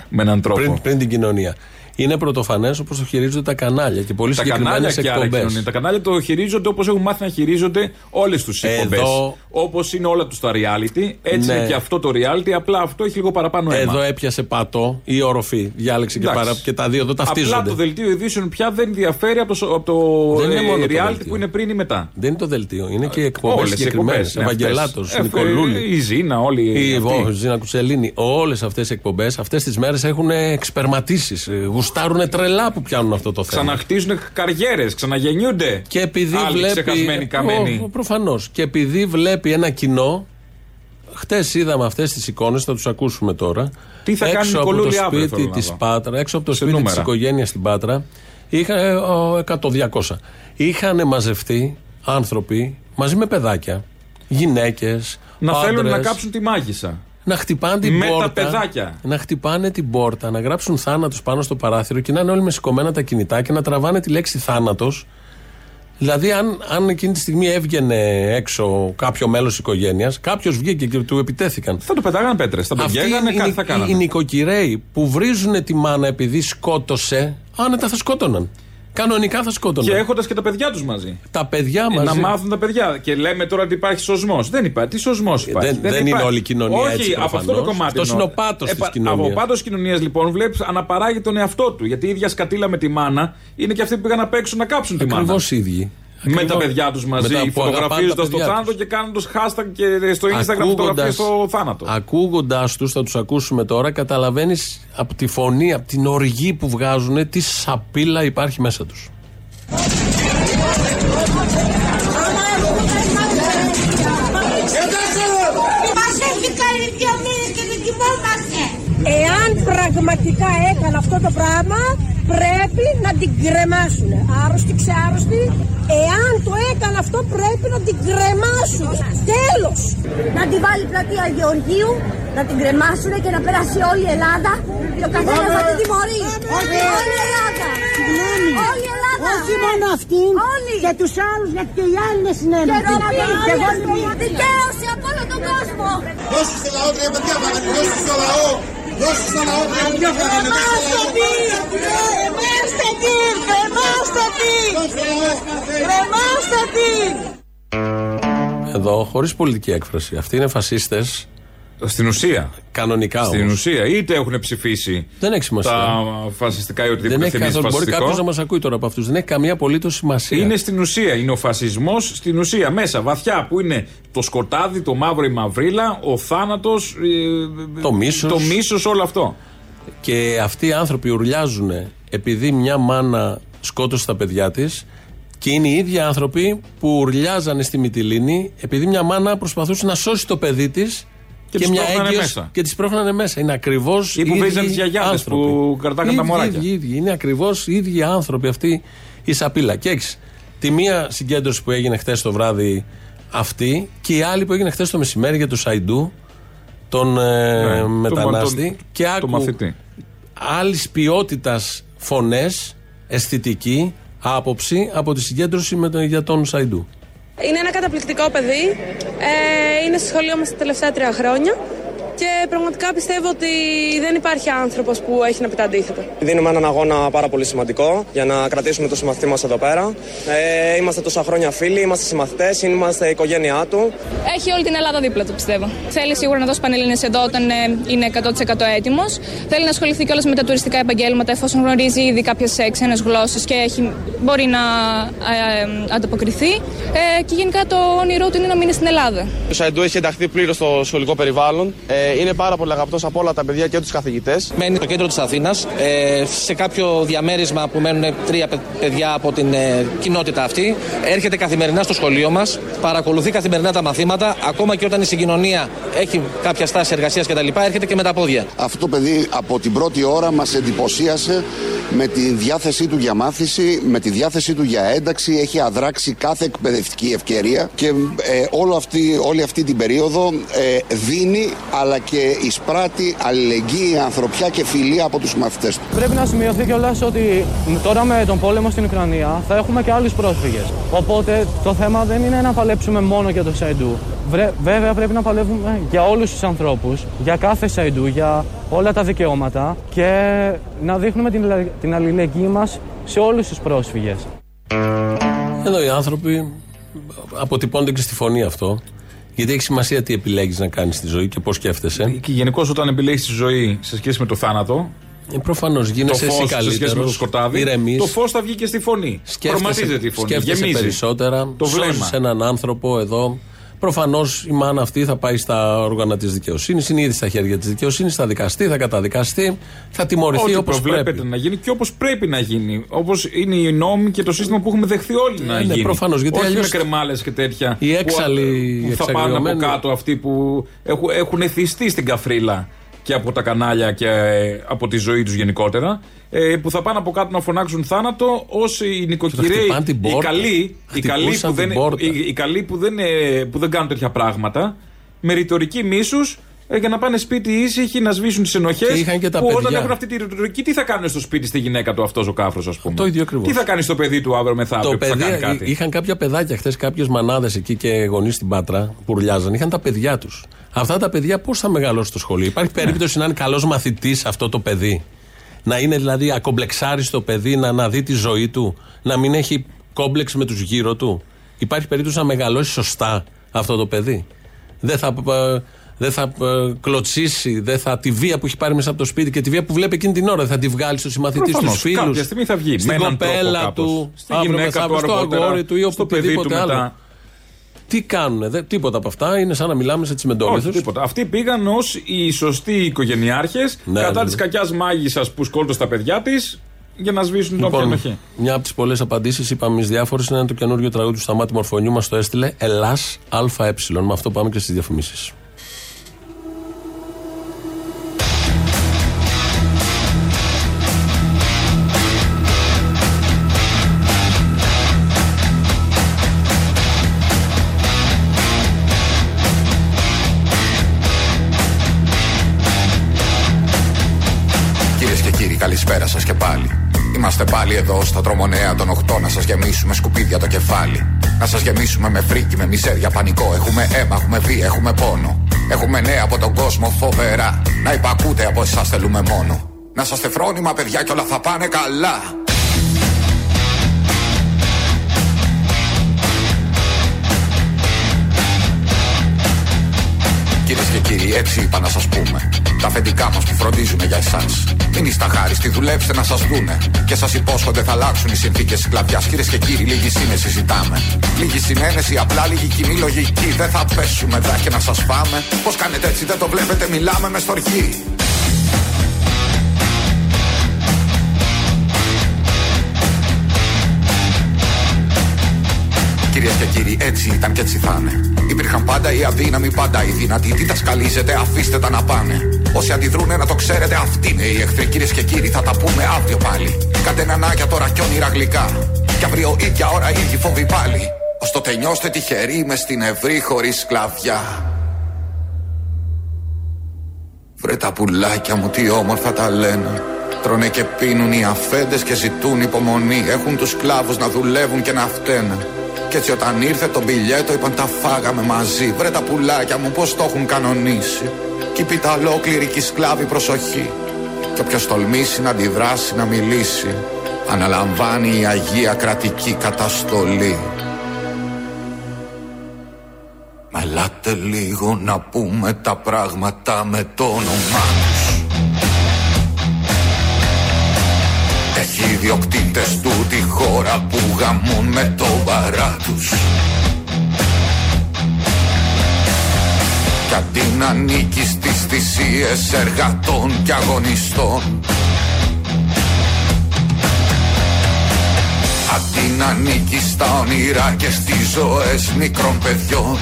Με έναν τρόπο. Πριν, πριν την κοινωνία. Είναι πρωτοφανές όπως το χειρίζονται τα κανάλια και πολύ τα συγκεκριμένες κανάλια και άλλα εκπομπές. κοινωνία. Τα κανάλια το χειρίζονται όπως έχουν μάθει να χειρίζονται όλες τους εκπομπές. Εδώ- Όπως είναι όλα τους τα reality, έτσι Ναι. είναι και αυτό το reality. Απλά αυτό έχει λίγο παραπάνω αίμα. Εδώ έπιασε πατό ή οροφή. Διάλεξε και, Εντάξει. παρα, και τα δύο εδώ Απλά ταυτίζονται. το δελτίο ειδήσεων πια δεν διαφέρει από το, από το, Δεν είναι ε, μόνο το reality δελτίο. που είναι πριν ή μετά. Δεν είναι το δελτίο. Είναι και εκπομπές Όλες οι συγκεκριμένες. εκπομπές, ναι, Ευαγγελάτος, αυτές. Ε, Νικολούλη. Η Ζήνα, όλοι. Η αυτοί. Βό, Ζήνα Κουτσελίνη. Όλες αυτές οι εκπομπές αυτές τις μέρες έχουν εξπερματίσεις. Γουστάρουν τρελά που πιάνουν αυτό το θέμα. Ξαναχτίζουν καριέρες, ξαναγεννιούνται. Και επειδή Άλλοι βλέπει. ξεχασμένοι, καμένοι. Προφανώς. Και επειδή βλέπει ένα κοινό. Χτες είδαμε αυτές τις εικόνες, θα τους ακούσουμε τώρα. Τι θα κάνει έξω η από το Νικολούλη αύριο, σπίτι θέλω να της δω. Πάτρα, έξω από το Σε σπίτι της νούμερα. οικογένειας στην Πάτρα, είχα ε, ο, 100-200. Είχαν μαζευτεί άνθρωποι μαζί με παιδάκια, γυναίκες. Να θέλουν να κάψουν τη μάγισσα. Να χτυπάνε την Με τα πόρτα. παιδάκια. Να χτυπάνε την πόρτα, να γράψουν θάνατος πάνω στο παράθυρο και να είναι όλοι με σηκωμένα τα κινητά και να τραβάνε τη λέξη θάνατος. Δηλαδή, αν, αν εκείνη τη στιγμή έβγαινε έξω κάποιο μέλος της οικογένειας, κάποιος βγήκε και του επιτέθηκαν. Θα το πετάγανε πέτρες, θα το Αυτοί γέγανε, οι, κάτι οι, θα οι, κάνανε. οι νοικοκυρέοι που βρίζουν τη μάνα επειδή σκότωσε, άνετα θα σκότωναν. Κανονικά θα σκότωναν. Και έχοντας και τα παιδιά τους μαζί. Τα παιδιά Ε, μαζί. Να μάθουν τα παιδιά. Και λέμε τώρα ότι υπάρχει σωσμό. Δεν υπάρχει. Τι σωσμό υπάρχει; δεν- δεν είναι υπάρχει. όλη η κοινωνία Όχι, έτσι, από αυτό το προφανώς. κομμάτι. Αυτός εννοώ. είναι ο πάτος της πα- κοινωνίας. Από πάτος κοινωνίας λοιπόν βλέπεις αναπαράγει τον εαυτό του. Γιατί η ίδια σκατήλα με τη μάνα είναι και αυτοί που πήγαν να παίξουν να κάψουν τη μάνα. Ακριβώς ίδιοι. Με τα Ακριβώς. παιδιά τους μαζί, Με τα που αγαπάνε φωτογραφίζοντας τα το παιδιά θάνατο τους. και κάνοντας hashtag και στο Instagram φωτογραφίες στο θάνατο. Ακούγοντά τους, θα τους ακούσουμε τώρα, καταλαβαίνεις από τη φωνή, από την οργή που βγάζουν, τι σαπίλα υπάρχει μέσα τους. Μας έχει κάνει δύο μήνες και δεν κοιμόμαστε. Εάν πραγματικά έκανε αυτό το πράγμα, πρέπει να την κρεμάσουν. Άρρωστη, ξάρρωστη. Εάν το έκανε αυτό, πρέπει να την κρεμάσουν. Τέλος. Να τη βάλει πλατεία Γεωργίου, να την κρεμάσουν και να περάσει όλη η Ελλάδα και ο καθένας να την τιμωρεί. Όλη η Ελλάδα. Όλη η Ελλάδα. Όχι μόνο αυτή, Όλοι. και τους άλλους, γιατί και οι άλλοι είναι Και συνένοχοι. ροπή. Και εγώ είμαι. Δικαίωση από όλο τον κόσμο. Δώσε στο λαό τρία παιδιά, Παγανή, δώσε στο λαό. Δώσε στο λαό τρία παιδιά, Παγανή, δώσε στο λαό. Κρεμάστε την! Κρεμάστε την! Κρεμάστε την! Εδώ, χωρίς πολιτική έκφραση. Αυτοί είναι φασίστες Στην ουσία. Κανονικά Στην όμως. ουσία. Είτε έχουν ψηφίσει Δεν έχει σημασία. τα φασιστικά ή Δεν οτιδήποτε έχει θυμίζει καθόλου. Μπορεί φασιστικό. κάποιος να μας ακούει τώρα από αυτούς. Δεν έχει καμία απολύτως σημασία. Είναι στην ουσία. Είναι ο φασισμός στην ουσία. Μέσα, βαθιά, που είναι το σκοτάδι, το μαύρο, η μαυρίλα, ο θάνατος, Το μίσος. το μίσος, όλο αυτό. Και αυτοί οι άνθρωποι ουρλιάζουν επειδή μια μάνα σκότωσε τα παιδιά της και είναι οι ίδιοι άνθρωποι που ουρλιάζανε στη Μυτιλίνη επειδή μια μάνα προσπαθούσε να σώσει το παιδί της και, τις μια πρόχνανε έγκυος μέσα. και τις πρόχνανε μέσα. Είναι ακριβώς Ή που βρίζανε τις γιαγιάδες που κρατάγανε τα μωράκια. Ίδιοι, ίδιοι. Είναι ακριβώς οι ίδιοι άνθρωποι αυτοί η σαπίλα. Και έχεις τη μία συγκέντρωση που έγινε χθες το βράδυ αυτή και η άλλη που έγινε χθες το μεσημέρι για του Σαϊντού, τον ε, Ναι, τον- μετανάστη. τον- και τον άκου μαθητή. άλλης ποιότητας φωνές, αισθητική άποψη από τη συγκέντρωση με τον, για τον Σαϊντού. Είναι ένα καταπληκτικό παιδί. Ε, είναι στο σχολείο μας τα τελευταία τρία χρόνια. Και πραγματικά πιστεύω ότι δεν υπάρχει άνθρωπος που έχει να πει τα αντίθετα. Δίνουμε έναν αγώνα πάρα πολύ σημαντικό για να κρατήσουμε το συμμαθητή μας εδώ πέρα. Ε, είμαστε τόσα χρόνια φίλοι, είμαστε συμμαθητές, είμαστε η οικογένειά του. Έχει όλη την Ελλάδα δίπλα του, πιστεύω. Θέλει σίγουρα να δώσει πανελλήνες εδώ όταν ε, είναι 100% έτοιμος. Θέλει να ασχοληθεί κιόλας με τα τουριστικά επαγγέλματα εφόσον γνωρίζει ήδη κάποιες ξένες γλώσσες και έχει, μπορεί να ε, ε, ανταποκριθεί. Ε, και γενικά το όνειρό του είναι να μείνει στην Ελλάδα. Ο Σαϊντού έχει ενταχθεί πλήρως στο σχολικό περιβάλλον. Ε, είναι πάρα πολύ αγαπητός από όλα τα παιδιά και τους καθηγητές. Μένει στο κέντρο της Αθήνας, ε, σε κάποιο διαμέρισμα που μένουν τρία παι- παιδιά από την ε, κοινότητα αυτή. Έρχεται καθημερινά στο σχολείο μας, παρακολουθεί καθημερινά τα μαθήματα, ακόμα και όταν η συγκοινωνία έχει κάποια στάση εργασίας κτλ. Έρχεται και με τα πόδια. Αυτό το παιδί από την πρώτη ώρα μας εντυπωσίασε με τη διάθεσή του για μάθηση, με τη διάθεσή του για ένταξη, έχει αδράξει κάθε εκπαιδευτική ευκαιρία και ε, όλο αυτή, όλη αυτή την περίοδο ε, δίνει αλλά και εισπράττει αλληλεγγύη, ανθρωπιά και φιλία από τους μαθητές του. Πρέπει να σημειωθεί κιόλας ότι τώρα με τον πόλεμο στην Ουκρανία θα έχουμε και άλλους πρόσφυγες. Οπότε το θέμα δεν είναι να παλέψουμε μόνο για το Σαϊντού. Βρε- βέβαια πρέπει να παλεύουμε για όλους τους ανθρώπους, για κάθε Σαϊντού, για όλα τα δικαιώματα και να δείχνουμε την, την αλληλεγγύη μας σε όλους τους πρόσφυγες. Εδώ οι άνθρωποι αποτυπώνται και στη φωνή αυτό. Γιατί έχει σημασία τι επιλέγεις να κάνεις στη ζωή και πώς σκέφτεσαι. Και γενικώς όταν επιλέγεις τη ζωή σε σχέση με το θάνατο. Ε, Προφανώς Το γίνεσαι εσύ φως σε σχέση με καλύτερος. το σκοτάδι. Το φως θα βγει και στη φωνή. Χρωματίζεται η φωνή. σκέφτεσαι Γεμίζει. περισσότερα. Το βλέμμα. σώζεις έναν άνθρωπο εδώ. Προφανώς η μάνα αυτή θα πάει στα όργανα της δικαιοσύνης. Είναι ήδη στα χέρια της δικαιοσύνης. Θα δικαστεί, θα καταδικαστεί. Θα τιμωρηθεί Ό,τι όπως προβλέπεται πρέπει. να γίνει και όπως πρέπει να γίνει. Όπως είναι οι νόμοι και το σύστημα που έχουμε δεχθεί όλοι να ναι, γίνει. προφανώς, γιατί Όχι αλλιώς με κρεμάλες και τέτοια. οι έξαλλοι, που, οι που θα πάνε από εξαγριωμένοι. κάτω αυτοί που έχουν, έχουν εθιστεί στην καφρίλα και από τα κανάλια και ε, από τη ζωή τους γενικότερα. Ε, που θα πάνε από κάτω να φωνάξουν θάνατο όσοι οι νοικοκυρέοι. χτυπάνε την Οι πόρτα. καλοί, οι καλοί, Χτυπούσαν που δεν, την πόρτα. οι, οι καλοί που, δεν, ε, που δεν κάνουν τέτοια πράγματα. Με ρητορική μίσους ε, για να πάνε σπίτι ήσυχοι, να σβήσουν τις ενοχές. Και είχαν και τα που όταν παιδιά. έχουν αυτή τη ρητορική, τι θα κάνουν στο σπίτι στη γυναίκα του αυτός ο κάφρος, ας πούμε; Το ίδιο ακριβώς. Τι θα κάνει στο παιδί του αύριο μεθαύριο Το που θα παιδί, κάνει κάτι; είχαν κάποια παιδάκια χθες, κάποιες μανάδες εκεί και γονείς στην Πάτρα που ουρλιάζαν. Είχαν τα παιδιά τους. Αυτά τα παιδιά πώς θα μεγαλώσουν στο σχολείο; Υπάρχει περίπτωση να είναι καλός μαθητής αυτό το παιδί; Να είναι δηλαδή ακομπλεξάριστο παιδί, να, να δει τη ζωή του, να μην έχει κόμπλεξ με τους γύρω του; Υπάρχει περίπτωση να μεγαλώσει σωστά αυτό το παιδί; Δεν θα, ε, δεν θα ε, κλωτσίσει, δεν θα τη βία που έχει πάρει μέσα από το σπίτι και τη βία που βλέπει εκείνη την ώρα. Δεν θα τη βγάλει στο συμμαθητή, στους Προφανώς, φίλους. κάποια στιγμή θα βγει, με Στην έναν τρόπο κοπέλα κάπως. του, Στη αύριο γυναίκα μεθαύριο, του στο αργότερα, αγόρι του ή στο παιδί του οπουδήποτε άλλο. Μετά. Τι κάνουνε, δε, τίποτα από αυτά. Είναι σαν να μιλάμε σε Όχι, τσιμεντόλιθου. τίποτα. Αυτοί πήγαν ως οι σωστοί οικογενειάρχες Ναι, κατά ναι. της κακιάς μάγισσας που σκόλτωσε τα παιδιά της για να σβήσουν την όποια Λοιπόν, ενοχή. μια από τις πολλές απαντήσεις, είπαμε εμεί διάφορες, είναι το καινούριο τραγούδι του Σταμάτη Μορφωνιού. Μας το έστειλε Ελλάς ΑΕ. Με αυτό πάμε και στις διαφημίσεις. Καλησπέρα σας και πάλι. Είμαστε πάλι εδώ στα τρομονέα των 8 να σας γεμίσουμε σκουπίδια το κεφάλι. Να σας γεμίσουμε με φρίκι, με μιζέρια, πανικό. Έχουμε αίμα, έχουμε βία, έχουμε πόνο. Έχουμε νέα από τον κόσμο φοβερά. Να υπακούτε από εσάς θέλουμε μόνο. Να είσαστε φρόνημα, παιδιά, και όλα θα πάνε καλά. Κυρίες και κύριοι, έτσι είπα να σας πούμε. Τα αφεντικά μας που φροντίζουμε για εσάς. Μην είστε αχάριστοι, δουλέψτε να σας δούνε. Και σας υπόσχονται θα αλλάξουν οι συνθήκες σκλαβιά. Κυρίες και κύριοι, λίγη σύνεση ζητάμε. Λίγη συνένεση, απλά λίγη κοινή λογική. Δεν θα πέσουμε δά και να σας φάμε. Πώς κάνετε έτσι, δεν το βλέπετε, μιλάμε με στοργή. Κυρίες και κύριοι, έτσι ήταν και έτσι θα είναι. Υπήρχαν πάντα οι αδύναμοι, πάντα οι δυνατοί. Τι τα σκαλίζετε, αφήστε τα να πάνε. Όσοι αντιδρούνε να το ξέρετε, αυτοί είναι οι εχθροί. Κυρίες και κύριοι, θα τα πούμε αύριο πάλι. Κάντε νανάκια τώρα κι όνειρα γλυκά. Κι αύριο ίδια ώρα ίδιοι φόβοι πάλι. Ωστότε νιώστε τυχεροί μες στην ευρύ χωρίς σκλαβιά. Βρε τα πουλάκια μου τι όμορφα τα λένε Τρώνε και πίνουν οι αφέντες και ζητούν υπομονή Έχουν τους σκλάβους να δουλεύουν και να φταίνε Κι έτσι όταν ήρθε το μπιλιέτο είπαν τα φάγαμε μαζί. Βρε τα πουλάκια μου πως το έχουν κανονίσει Κι πίτα ολόκληρη κι σκλάβη προσοχή. Κι όποιος τολμήσει να αντιδράσει να μιλήσει Αναλαμβάνει η Αγία Κρατική Καταστολή. Μα ελάτε λίγο να πούμε τα πράγματα με το όνομά ιδιοκτήτες του τη χώρα που γαμούν με το βαρά τους. Κι αντί να ανήκει στις θυσίες εργατών και αγωνιστών Αντί να ανήκει στα όνειρα και στις ζωές μικρών παιδιών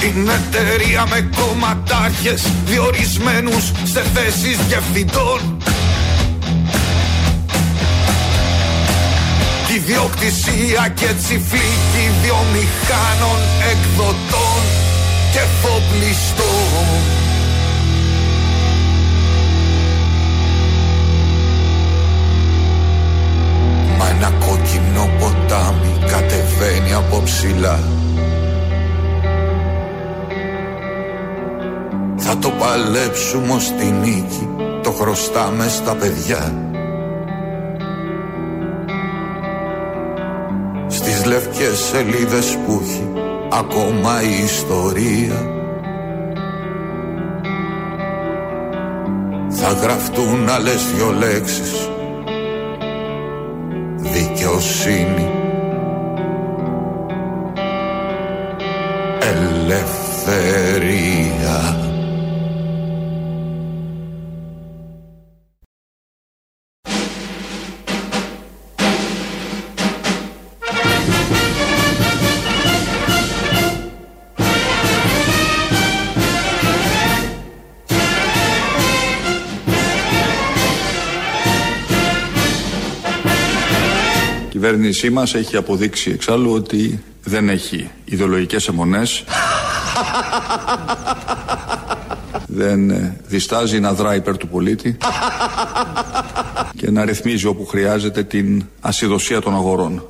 Την εταιρεία με κομματάρχες διορισμένους σε θέσεις διευθυντών Τη διοκτησία και τσιφλίκη βιομηχάνων εκδοτών και φοπλιστών. Μα ένα κόκκινο ποτάμι κατεβαίνει από ψηλά Θα το παλέψουμε ως τη νίκη Το χρωστάμε στα παιδιά. Στις λευκές σελίδες που έχει Ακόμα η ιστορία. Θα γραφτούν άλλες δυο λέξεις. Δικαιοσύνη. Ελευθερία κυβέρνησή μας έχει αποδείξει εξάλλου ότι δεν έχει ιδεολογικές αιμονές δεν ε, διστάζει να δράει υπέρ του πολίτη και να ρυθμίζει όπου χρειάζεται την ασυδοσία των αγορών.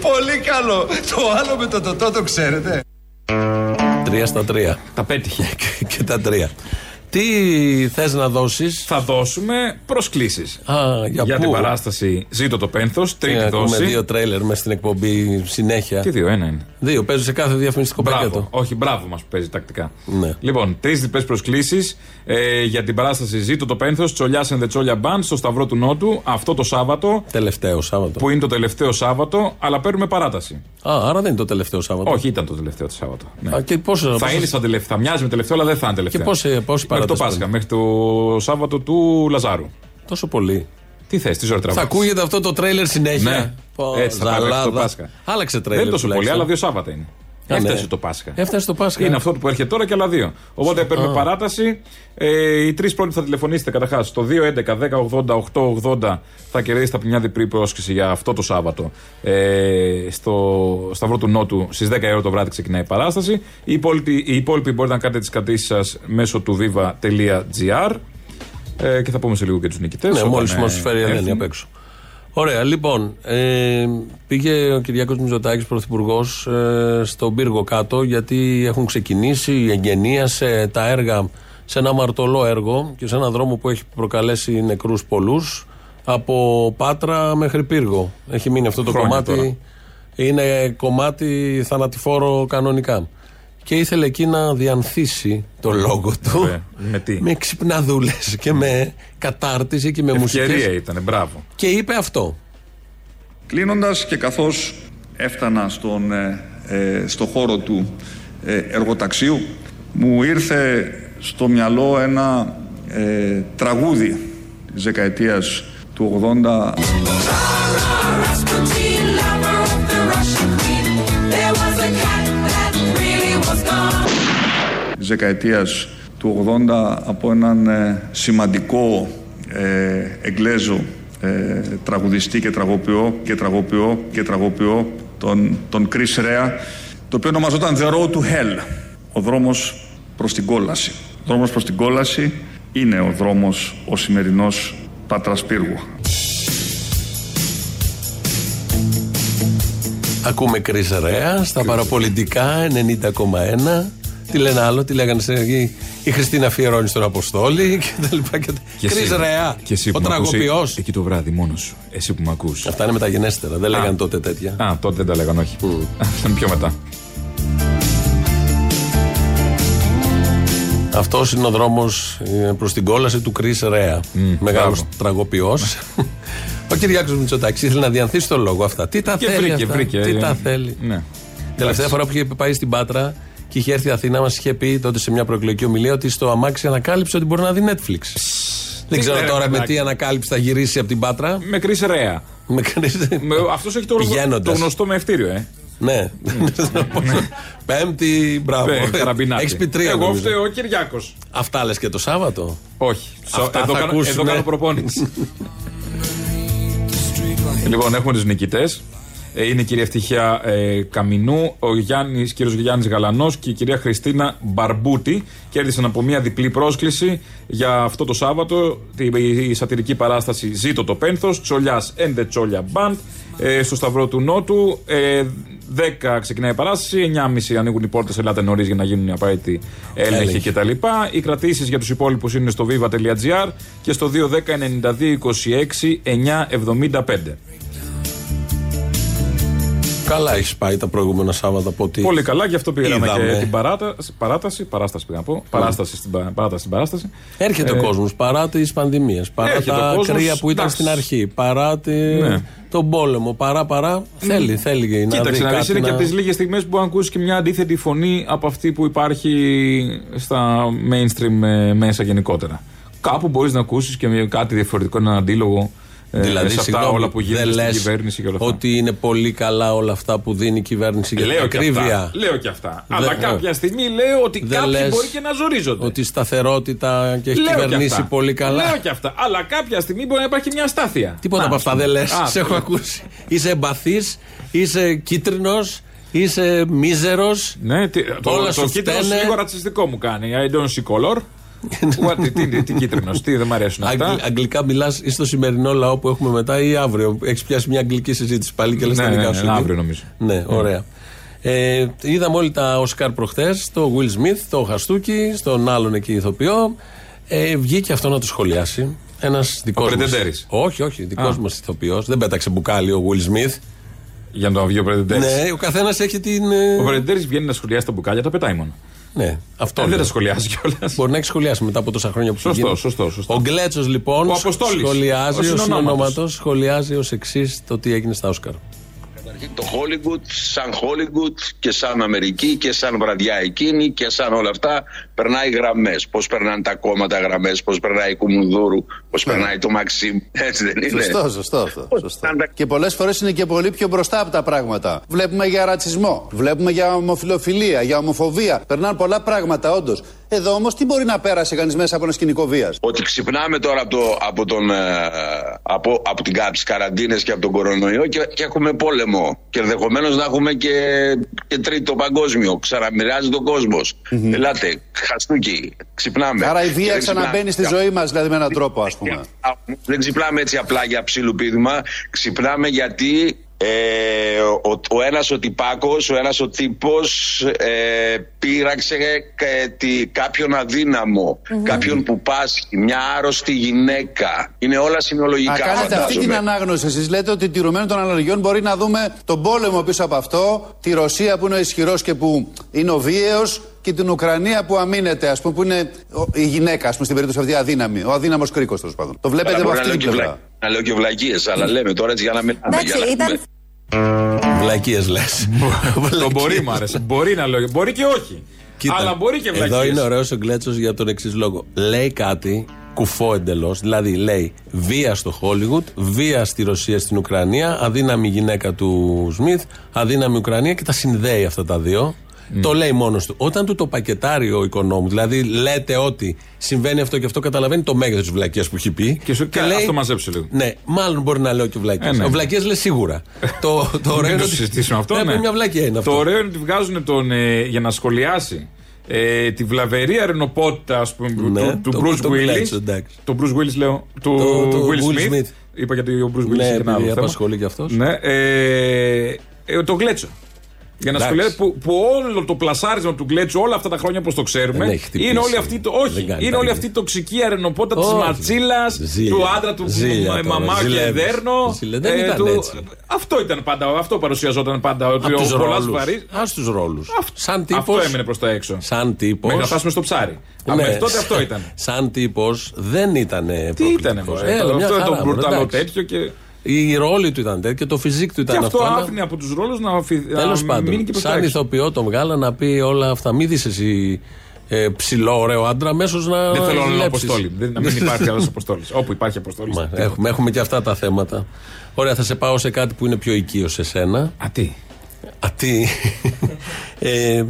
Πολύ καλό. Το άλλο με το τοτό το ξέρετε. Τρία στα τρία. Τα πέτυχε. και τα τρία. Τι θες να δώσεις; Θα δώσουμε προσκλήσεις. για για πού; την παράσταση Ζήτω το Πένθος, τρίτη Ε, δόση. Ακούμε δύο τρέιλερ μέσα στην εκπομπή συνέχεια. Τι δύο, ένα είναι. Δύο παίζουν σε κάθε διαφημιστικό Μπράβο. πακέτο. Όχι, μπράβο μας που παίζει τακτικά. Ναι. Λοιπόν, τρεις διπλές προσκλήσεις ε, για την παράσταση Ζήτω το Πένθος, Τσολιάς and the Τσόλια Band στο Σταυρό του Νότου αυτό το Σάββατο. Τελευταίο Σάββατο. Που είναι το τελευταίο Σάββατο, αλλά παίρνουμε παράταση. Α, άρα δεν είναι το τελευταίο Σάββατο. Όχι, ήταν το τελευταίο το Σάββατο. Ναι. Α, και πόσο, θα πόσο- είναι σαν τελευταίο, θα μοιάζει με τελευταίο, αλλά δεν θα είναι τελευταίο. Και πόση- πόση Μέχρι το παράταση Πάσχα, είναι; μέχρι το Σάββατο του Λαζάρου. Τόσο πολύ. Τι θες, τις ζωή Θα τραβάς. ακούγεται αυτό το τρέιλερ συνέχεια. Ναι. Πω, Έτσι θα πάει μέχρι το ζαλάδα. Πάσχα. Άλλαξε Δεν τρέιλερ. είναι τόσο πολύ, τουλάχιστον. αλλά δύο Σάββατα είναι. Α, ναι. Έφτασε το Πάσχα. Έφτασε το Πάσχα. Είναι αυτό που έρχεται τώρα και άλλα δύο. Οπότε παίρνουμε παράταση. Ε, οι τρεις πρώτοι θα τηλεφωνήσετε καταρχάς στο 211-1080-880 θα κερδίσετε από μια διπλή πρόσκληση για αυτό το Σάββατο ε, στο Σταυρό του Νότου στις 10 η ώρα το βράδυ ξεκινάει η παράσταση. Οι υπόλοιποι, οι υπόλοιποι μπορείτε να κάνετε τις κρατήσεις σας μέσω του viva.gr ε, και θα πούμε σε λίγο και τους νικητές. Ναι, μόλις μας φέρει η Ελένη απ' έξω. Ωραία, λοιπόν. Ε, πήγε ο Κυριάκος Μητσοτάκης, πρωθυπουργός, ε, στον πύργο κάτω, γιατί έχουν ξεκινήσει, εγγενίασε τα έργα σε ένα μαρτωλό έργο και σε ένα δρόμο που έχει προκαλέσει νεκρούς πολλούς από Πάτρα μέχρι πύργο. Έχει μείνει αυτό το Χρόνια κομμάτι. τώρα. Είναι κομμάτι θανατηφόρο κανονικά. Και ήθελε εκεί να διανθίσει το λόγο του Ε, με τι; με ξυπναδούλες και με κατάρτιση και με Ευκαιρία μουσικές. ήταν, μπράβο. Και είπε αυτό. Κλείνοντας και καθώς έφτανα στον, ε, ε, στο χώρο του ε, εργοταξίου μου ήρθε στο μυαλό ένα ε, τραγούδι της δεκαετίας του 80 της δεκαετίας του 80 από έναν ε, σημαντικό ε, Εγγλέζο ε, τραγουδιστή και τραγοποιό και τραγοποιό και τραγοποιό τον, τον Chris Rea το οποίο ονομαζόταν The Road to Hell. Ο δρόμος προς την κόλαση. Ο δρόμος προς την κόλαση είναι ο δρόμος ο σημερινός Πάτρας Πύργου. Ακούμε Κρυ Ρέα στα παραπολιτικά 90,1. Τι λένε άλλο, τι λέγανε σε εκεί. Η Χριστίνα Φιερώνης στον Αποστόλη και τα λοιπά. Και Κρυ εσύ- Ρέα. Και εσύ Ο που μ' ακούς τραγοποιός. Εκεί το βράδυ μόνος σου. Εσύ που με ακούς. Αυτά είναι μεταγενέστερα. Δεν λέγανε τότε τέτοια. Α, τότε δεν τα λέγανε, όχι. Αυτά είναι πιο μετά. Αυτός είναι ο δρόμος προς την κόλαση του Κρυ Ρέα. Μεγάλος μπράβο. τραγοποιός. Ο Κυριάκος Μητσοτάκης ήθελε να διανθίσει τον λόγο αυτά. Τι τα Και θέλει. βρήκε, αυτά, βρήκε. Τι ε, τα θέλει; Ναι. Τελευταία φορά που είχε πάει στην Πάτρα και είχε έρθει η Αθήνα, μας είχε πει τότε σε μια προεκλογική ομιλία ότι στο αμάξι ανακάλυψε ότι μπορεί να δει Netflix. Δεν ξέρω λέει, τώρα με παιδάκι. τι ανακάλυψη θα γυρίσει από την Πάτρα. Με κρίση ρέα. Με κρίση- Αυτός έχει το, Πηγαίνοντας. το γνωστό με ευτήριο, ε. Ναι. Πέμπτη, μπράβο. Ε, καραμπινάτη. Έχεις πει τρία. Εγώ νομίζω. φταίω ο Κυριάκος. Αυτά λες και το Σάββατο; Όχι. Αυτά εδώ, θα κάνω, ακούσουνε. εδώ κάνω προπόνηση. λοιπόν, έχουμε του νικητές. Είναι η κυρία Ευτυχία ε, Καμινού, ο Γιάννης, κύριος Γιάννης Γαλανός και η κυρία Χριστίνα Μπαρμπούτη. Κέρδισαν από μια διπλή πρόσκληση για αυτό το Σάββατο τη, η σατυρική παράσταση Ζήτω το Πένθος, Τσολιάς and the Τσόλια Band, ε, στο Σταυρό του Νότου. Ε, 10 ξεκινάει η παράσταση, 9.30 ανοίγουν οι πόρτε. Ελάτε νωρί για να γίνουν οι απαραίτητοι έλεγχοι Έλεγχοι. κτλ. Οι κρατήσει για του υπόλοιπου είναι στο viva.gr και στο 210-9226-975. Καλά έχει πάει τα προηγούμενα Σάββατα από ό,τι. Πολύ καλά, γι' αυτό πήγαμε είδαμε. και την παράταση. Παράταση, παράσταση πήγα να πω. Παράσταση στην, πα- παράταση στην παράσταση. Έρχεται ο Ε, κόσμος παρά τις πανδημίες, παρά έρχεται τα ο κόσμος, κρύα που ήταν εντάξει. στην αρχή, παρά τη- Ναι. τον πόλεμο, παρά παρά. Θέλει, θέλει να Κοίταξε, δει να δεις, κάτι είναι και να- από τις λίγες στιγμές που αν ακούσεις και μια αντίθετη φωνή από αυτή που υπάρχει στα mainstream ε, μέσα γενικότερα. Κάπου μπορείς να ακούσεις και μια- κάτι διαφορετικό, έναν αντίλογο ε, Δηλαδή, σε αυτά συγγνώμη, όλα που δεν γίνονται στην λες κυβέρνηση και όλα αυτά. Ότι είναι πολύ καλά όλα αυτά που δίνει η κυβέρνηση για την Λέω και, ακρίβεια. αυτά, λέω και αυτά. Δεν- Αλλά κάποια στιγμή λέω ότι Δεν κάποιοι λες μπορεί και να ζορίζονται. Ότι η σταθερότητα και έχει Λέω και κυβερνήσει αυτά. πολύ καλά. Λέω και αυτά. Αλλά κάποια στιγμή μπορεί να υπάρχει και μια αστάθεια. Τίποτα Να, από ας αυτά δεν πούμε. λες. Α, Σε έχω ακούσει. Είσαι εμπαθής, είσαι κίτρινος, είσαι μίζερος. Ναι, τι, το, Όλα το σου κίτρινο φταίνε. λίγο ρατσιστικό μου κάνει. I don't see color. What, τι, τι, τι κίτρινο, τι δεν μ' αρέσουν αυτά. Αγγλ- αγγλικά μιλάς ή στο σημερινό λαό που έχουμε μετά ή αύριο; Έχεις πιάσει μια αγγλική συζήτηση πάλι και λες Ναι, τα ναι, δικά ναι, σου. αύριο νομίζω. Ναι, ωραία. Ε, είδαμε όλοι τα Οσκάρ προχθές, το Will Smith, το Χαστούκι, στον άλλον εκεί ηθοποιό. Ε, βγήκε αυτό να το σχολιάσει. Ένας δικός μα. Πρετεντέρης. Όχι, όχι, δικός Α. μας ηθοποιός. Δεν πέταξε μπουκάλι ο Will Smith. Για να το βγει ο Πρεντεντέρη. Ναι, ο καθένας έχει την. ε, Ο Πρεντεντέρη βγαίνει να σχολιάσει τα μπουκάλια, τα πετάει μόνο. Ναι, αυτό. Ε, δεν λέω. τα σχολιάζει κιόλας. Μπορεί να έχει σχολιάσει μετά από τόσα χρόνια που Σωστό, έχει γίνει. σωστό, σωστό. Ο Γκλέτσος λοιπόν Ο Αποστόλης, ο σχολιάζει, ο συνονόματος. συνονόματος, σχολιάζει ως εξής το τι έγινε στα Όσκαρ. Το Hollywood σαν Hollywood και σαν Αμερική και σαν βραδιά εκείνη και σαν όλα αυτά περνάει γραμμές. Πώς περνάνε τα κόμματα γραμμές, πώς περνάει η Κουμουνδούρου, πώς περνάει το Μαξίμ. Έτσι δεν είναι. Σωστό, σωστό αυτό. Σωστό. Και πολλές φορές είναι και πολύ πιο μπροστά από τα πράγματα. Βλέπουμε για ρατσισμό, βλέπουμε για ομοφιλοφιλία, για ομοφοβία. Περνάνε πολλά πράγματα, όντως. Εδώ όμως τι μπορεί να πέρασε κανείς μέσα από ένα σκηνικό βίας; Ότι ξυπνάμε τώρα από, το, από, τον, ε, από, από την τις καραντίνες και από τον κορονοϊό και, και έχουμε πόλεμο. Και ενδεχομένως να έχουμε και, και τρίτο παγκόσμιο. Ξαναμοιράζει τον κόσμος. Ελάτε, χαστούκι, ξυπνάμε. Άρα η Και βία δεν ξαναμπαίνει στη ξυπνάμε. ζωή μας, δηλαδή με έναν τρόπο, ας πούμε. Δεν ξυπνάμε έτσι απλά για ψιλοπίδημα. Ξυπνάμε γιατί Ε, ο, ο ένας ο τυπάκος, ο ένας ο τύπος ε, πείραξε ε, τι- κάποιον αδύναμο, κάποιον που πάσχει, μια άρρωστη γυναίκα. Είναι όλα Να συνολογικά κάνετε αυτή φαντάζομαι. την ανάγνωση. Εσείς λέτε ότι τηρουμένων των αναλογιών μπορεί να δούμε τον πόλεμο πίσω από αυτό, τη Ρωσία που είναι ο ισχυρός και που είναι ο βίαιος και την Ουκρανία που αμήνεται, ας πούμε, που είναι ο- η γυναίκα, ας πούμε, στην περίπτωση αυτή αδύναμη. Ο αδύναμος κρίκος, τέλος πάντων. Το βλέπετε Καλά, από μπορεί αυτή να την λέω και πλευρά. βλα- Να λέω και βλακίες, αλλά λέμε τώρα έτσι για να μην... Εντάξει, για να ήταν πούμε. Βλακίες λες. Το μπορεί μου άρεσε. Μπορεί να λέω. Μπορεί και όχι. Αλλά μπορεί και βλακίες. Εδώ είναι ωραίος ο Γκλέτσος για τον εξής λόγο. Λέει κάτι κουφό εντελώς. Δηλαδή λέει βία στο Χόλιγουτ, βία στη Ρωσία, στην Ουκρανία, αδύναμη γυναίκα του Σμιθ, αδύναμη Ουκρανία και τα συνδέει αυτά τα δύο. Το λέει μόνος του. Όταν του το πακετάρει ο οικονόμου, δηλαδή λέτε ότι συμβαίνει αυτό και αυτό, καταλαβαίνει το μέγεθος της βλακίας που έχει πει. Και σου λέει. Αυτό μαζέψε λίγο. Ναι, μάλλον μπορεί να λέω και βλακίε. Ε, ναι. Ο βλακίε λέει σίγουρα. το, το ωραίο Μην είναι το ότι- συζητήσουμε αυτό. Ε, ναι. Μια βλακία είναι αυτό. Το ωραίο είναι ότι βγάζουν τον. ε, για να σχολιάσει ε, τη βλαβερή αρενοπότητα ας πούμε, Ναι, του, του το- Bruce το Willis. Γκλέτσο, εντάξει. Το Bruce Willis λέω. Του Το- το Will, Will Smith. Smith. Είπα γιατί ο Bruce Willis Ναι, είναι ένα επειδή άλλο θέμα. απασχολεί και αυτός. Ναι, ε, ε, το Γκλέτσο. Για να Εντάξει. σχολιάσει που, που όλο το πλασάρισμα του Γκλέτσου όλα αυτά τα χρόνια όπως το ξέρουμε Δεν έχει χτυπήσει. είναι όλη αυτή, το, όχι, Δεν κάνει είναι όλη τα αυτή η τοξική αρενοπότητα της Όχι. Ματσίλας, Ζήλια. του άντρα του Ζήλια που- τώρα, μαμά και ζηλεύεις. δέρνο. Ζηλε- δεν ήταν έτσι. Αυτό ήταν πάντα, αυτό παρουσιαζόταν πάντα. Ότι Από ο τους Πολάς ρόλους. Βαρύς- Ας τους ρόλους. Σαν τύπος, Αυτό έμενε προς τα έξω. Σαν τύπος Μέχρι να φτάσουμε στο ψάρι. Ναι. Μέχρι τότε αυτό ήταν. Σαν τύπος δεν ήταν. Τι ήτανε, μωρέ, το- αυτό ήταν το μπουρταλό τέτοιο και. Η ρόλη του ήταν τέτοιο και το φυσικ του ήταν Και αυτό αυτό. άφηνε από τους ρόλους να, αφη- να Τέλος μείνει πάντων, και προς τα σαν έξω. ηθοποιό τον βγάλα να πει όλα αυτά. Μην δεις εσύ ε, ψηλό, ωραίο άντρα, αμέσως να. Δεν θέλω να λέω ζηλέψεις. αποστόλη. Δεν- Να μην υπάρχει άλλος αποστόλης. Όπου υπάρχει αποστόλης. Μα, έχουμε, έχουμε και αυτά τα θέματα. Ωραία, θα σε πάω σε κάτι που είναι πιο οικείο σε σένα. Α, τι; Α, τι; ε,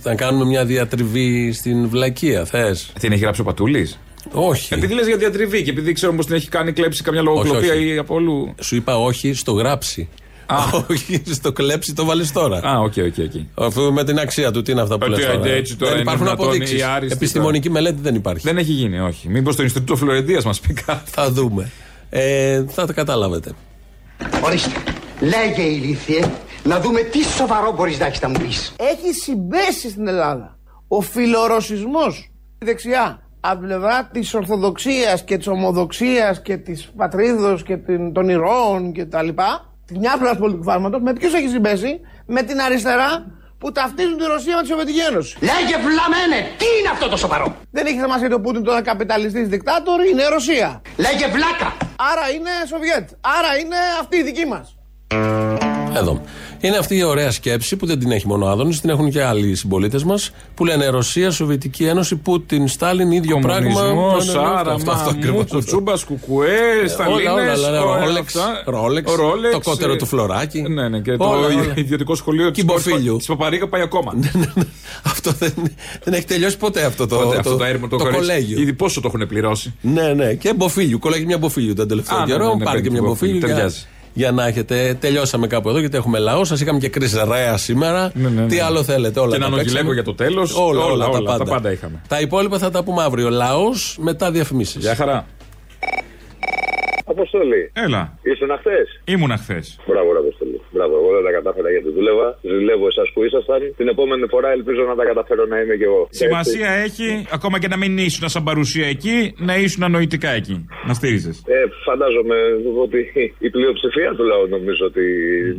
θα κάνουμε μια διατριβή στην Βλακεία, θες; Την έχει γράψει ο Πατούλης; Όχι. Επειδή λες για διατριβή και επειδή ξέρω πως την έχει κάνει κλέψει καμιά λογοκλοπία όχι. ή από όλου. Σου είπα όχι στο γράψει. όχι στο κλέψει το βάλεις τώρα. Α, οκ, οκ, οκ. Αφού με την αξία του, τι είναι αυτά που Ότι λες τώρα. έτσι τώρα δεν είναι υπάρχουν δυνατόν αποδείξεις. οι άριστοι Επιστημονική μελέτη δεν υπάρχει. Δεν έχει γίνει, όχι. Μήπως το Ινστιτούτο Φλωρεντίας μας πει κάτι. Θα δούμε. Ε, θα τα καταλάβετε. Ορίστε, λέγε ηλίθιε, να δούμε τι σοβαρό μπορείς να έχεις να μου πεις. έχει συμπέσει στην Ελλάδα. Ο φιλορωσισμός δεξιά από την πλευρά της Ορθοδοξίας και της Ομοδοξίας και της Πατρίδος και την- των Ηρώων και τα λοιπά τη μια πλευρά του πολιτικού φάρματος με ποιους έχει συμπέσει; Με την αριστερά που ταυτίζουν τη Ρωσία με τη Σοβιετική Ένωση. Λέγε βλαμένε, τι είναι αυτό το σοβαρό; Δεν έχει σημασία ότι ο Πούτιν τώρα καπιταλιστής δικτάτορ είναι Ρωσία. Λέγε βλάκα. Άρα είναι Σοβιέτ. Άρα είναι αυτή η δική μας. Εδώ. Είναι αυτή η ωραία σκέψη που δεν την έχει μόνο ο Άδωνης, την έχουν και άλλοι συμπολίτες μας που λένε Ρωσία, Σοβιετική Ένωση, Πούτιν, Στάλιν, ίδιο πράγμα. Κομμουνισμός, Ναι, ναι, ναι, Άρα, αυτό, αυτό Μαμού, ακριβώς. Κουτσούμπα, Κουκουές, Σταλίνες, όλα, όλα, όλα Ρόλεξ, αυτά. Ρόλεξ, Ρόλεξ, το κότερο ε, του φλωράκι. Ναι, ναι, και Όλα, το όλα. ιδιωτικό σχολείο της Κυμποφίλιου. Παπαρίγα πάει ακόμα. Αυτό δεν, δεν έχει τελειώσει ποτέ αυτό το, Ποτέ το, αυτό το έρημο το, κορίτσι. κολέγιο. Ήδη πόσο το έχουν πληρώσει; Ναι, ναι, και μποφίλιου. Κολλάει μια μποφίλιου τον τελευταίο Α, ναι, καιρό. ναι, ναι, Πάρε παίρνει και μια την μποφίλιου. Μποφίλιου, Για, ταιριάζει. Για να έχετε. Τελειώσαμε κάπου εδώ γιατί έχουμε λαό. Σας είχαμε και κρίση ρέα σήμερα. ναι, ναι. Τι άλλο θέλετε, όλα Και τα ένα παίξαμε. νογιλέκο για το τέλος. Όλα, όλα, Όλα, τα, όλα, τα πάντα. πάντα είχαμε. Τα υπόλοιπα θα τα πούμε αύριο. Λαός μετά διαφημίσεις. Γεια χαρά. Αποστολή. Έλα. Ήσουν χθε. Ήμουνα χθες. Μπράβο, ρε Αποστολή. Μπράβο, εγώ δεν τα κατάφερα γιατί δούλευα. Ζηλεύω εσάς που ήσασταν. Την επόμενη φορά ελπίζω να τα καταφέρω να είμαι κι εγώ. Σημασία έχει, ακόμα και να μην ήσουν σαν παρουσία εκεί, να ήσουν νοητικά εκεί. Να στήριζες. Ε, φαντάζομαι ότι η πλειοψηφία του λαού νομίζω ότι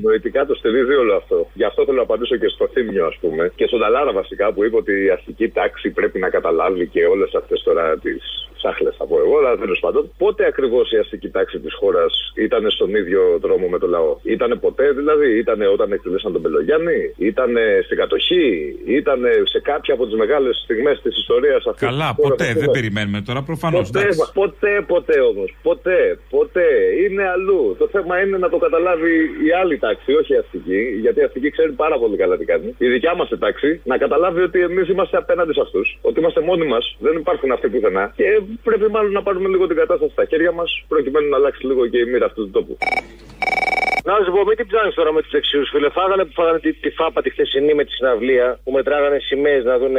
νοητικά το στηρίζει όλο αυτό. Γι' αυτό θέλω να απαντήσω και στο Θήμιο, ας πούμε, και στον Ταλάρα βασικά που είπε ότι η αστική τάξη πρέπει να καταλάβει και όλες αυτές τώρα τις σάχλε, θα πω εγώ, αλλά τέλος πάντων. Πότε ακριβώς η αστική τάξη της χώρας ήταν στον ίδιο δρόμο με το λαό; Ήτανε ποτέ δηλαδή, ήτανε όταν εκτελέσαν τον Πελογιάννη, ήτανε στην κατοχή, ήτανε σε κάποια από τις μεγάλες στιγμές της ιστορίας αυτής. Καλά, της χώρας, ποτέ, ας δεν πούμε. περιμένουμε τώρα, προφανώς. Ποτέ, ποτέ, ποτέ όμως. Ποτέ, ποτέ. Είναι αλλού. Το θέμα είναι να το καταλάβει η άλλη τάξη, όχι η αστική. Γιατί η αστική ξέρει πάρα πολύ καλά τι κάνει. Η δικιά μας τάξη να καταλάβει ότι εμείς είμαστε απέναντι σε αυτούς. Ότι είμαστε μόνοι μας. Δεν υπάρχουν αυτοί πουθενά. Και πρέπει μάλλον να πάρουμε λίγο την κατάσταση στα χέρια μας προκειμένου να αλλάξει λίγο και η μοίρα αυτού του τόπου. Να σου πω, μην την ψάχνεις τώρα με τους δεξιού, φίλε. Φάγανε που φάγανε τη, τη φάπα τη χθεσινή με τη συναυλία που μετράγανε σημαίες να δουν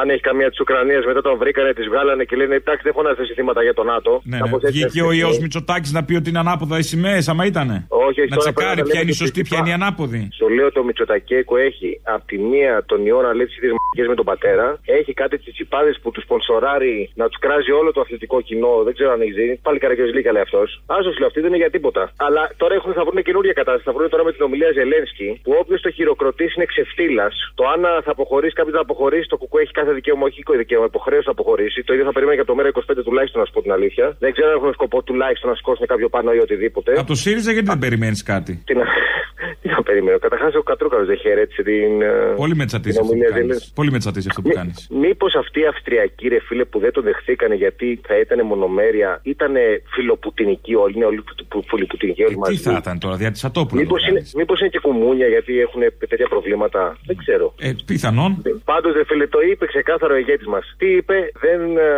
αν έχει καμία της Ουκρανίας. Μετά τον βρήκανε, τις βγάλανε και λένε Εντάξει, δεν φωνάζετε θύματα για τον ΝΑΤΟ. Ναι, ναι. Κάπως έτσι Βγήκε ο έφτιαξε. ιός Μητσοτάκης να πει ότι είναι ανάποδα οι σημαίες, άμα ήτανε. Όχι, όχι, Να τώρα τσεκάρει πρέπει να ποια είναι η λέμε σωστή, και ποια είναι η τι ανάποδη. Σου λέω το Μητσοτακέκο έχει από τη μία τον ιό να λέει τις ίδιε μαγικές με τον πατέρα. Έχει κάτι τσιτσιπάδε που τους σπονσοράρει να τους κράζει όλο το αθλητικό κοινό. Δεν ξέρω αν έχεις δει. Πάλι καραγκιόζηλίκα λέει αυτός. Άσο λέω αυτή δεν είναι για τίποτα. Αλλά τώρα έχουν, θα βρουν καινούργια κατάσταση. Θα βρουν τώρα με την ομιλία Ζελένσκι που όποιος το χειροκροτήσει είναι ξεφτύλας. Το αν θα αποχωρήσει, κάποιος να αποχωρήσει, το κουκού έχει κάθε δικαίωμα, όχι δικαίωμα, υποχρέωση να αποχωρήσει. Το ίδιο θα περιμένει και από το μέρα 25 τουλάχιστον να σου πω την αλήθεια. Δεν ξέρω αν έχουν σκοπό τουλάχιστον να σηκώσουν κάποιο πάνω ή οτιδήποτε. Από το ΣΥΡΙΖΑ γιατί δεν περιμένεις κάτι; Τι να, τι να περιμένω. Καταρχάς ο Κατρούκαλος δεν χαιρέτησε την. ε, Πολύ με τσατίζει την αυτό που ομιλία κάνει. Ζελένσκι. Πολύ με τσατίζει αυτό που κάνεις. Μήπως αυτή η Αυστριακή ρε φίλε που δεν τον δεχθήκανε γιατί θα ήταν μονομέρεια, ήταν φιλοπουτινική όλοι, είναι όλοι που- φιλοπουτινικοί όλοι Τι μαζί. θα ήταν τώρα, δια τη Ατόπουλα. Μήπως είναι, μήπως είναι και κουμούνια γιατί έχουν τέτοια προβλήματα; Δεν ξέρω. Ε, πιθανόν. Πάντως, ρε φίλε, το είπε ξεκάθαρο ο ηγέτης μας. Τι είπε, δεν ε,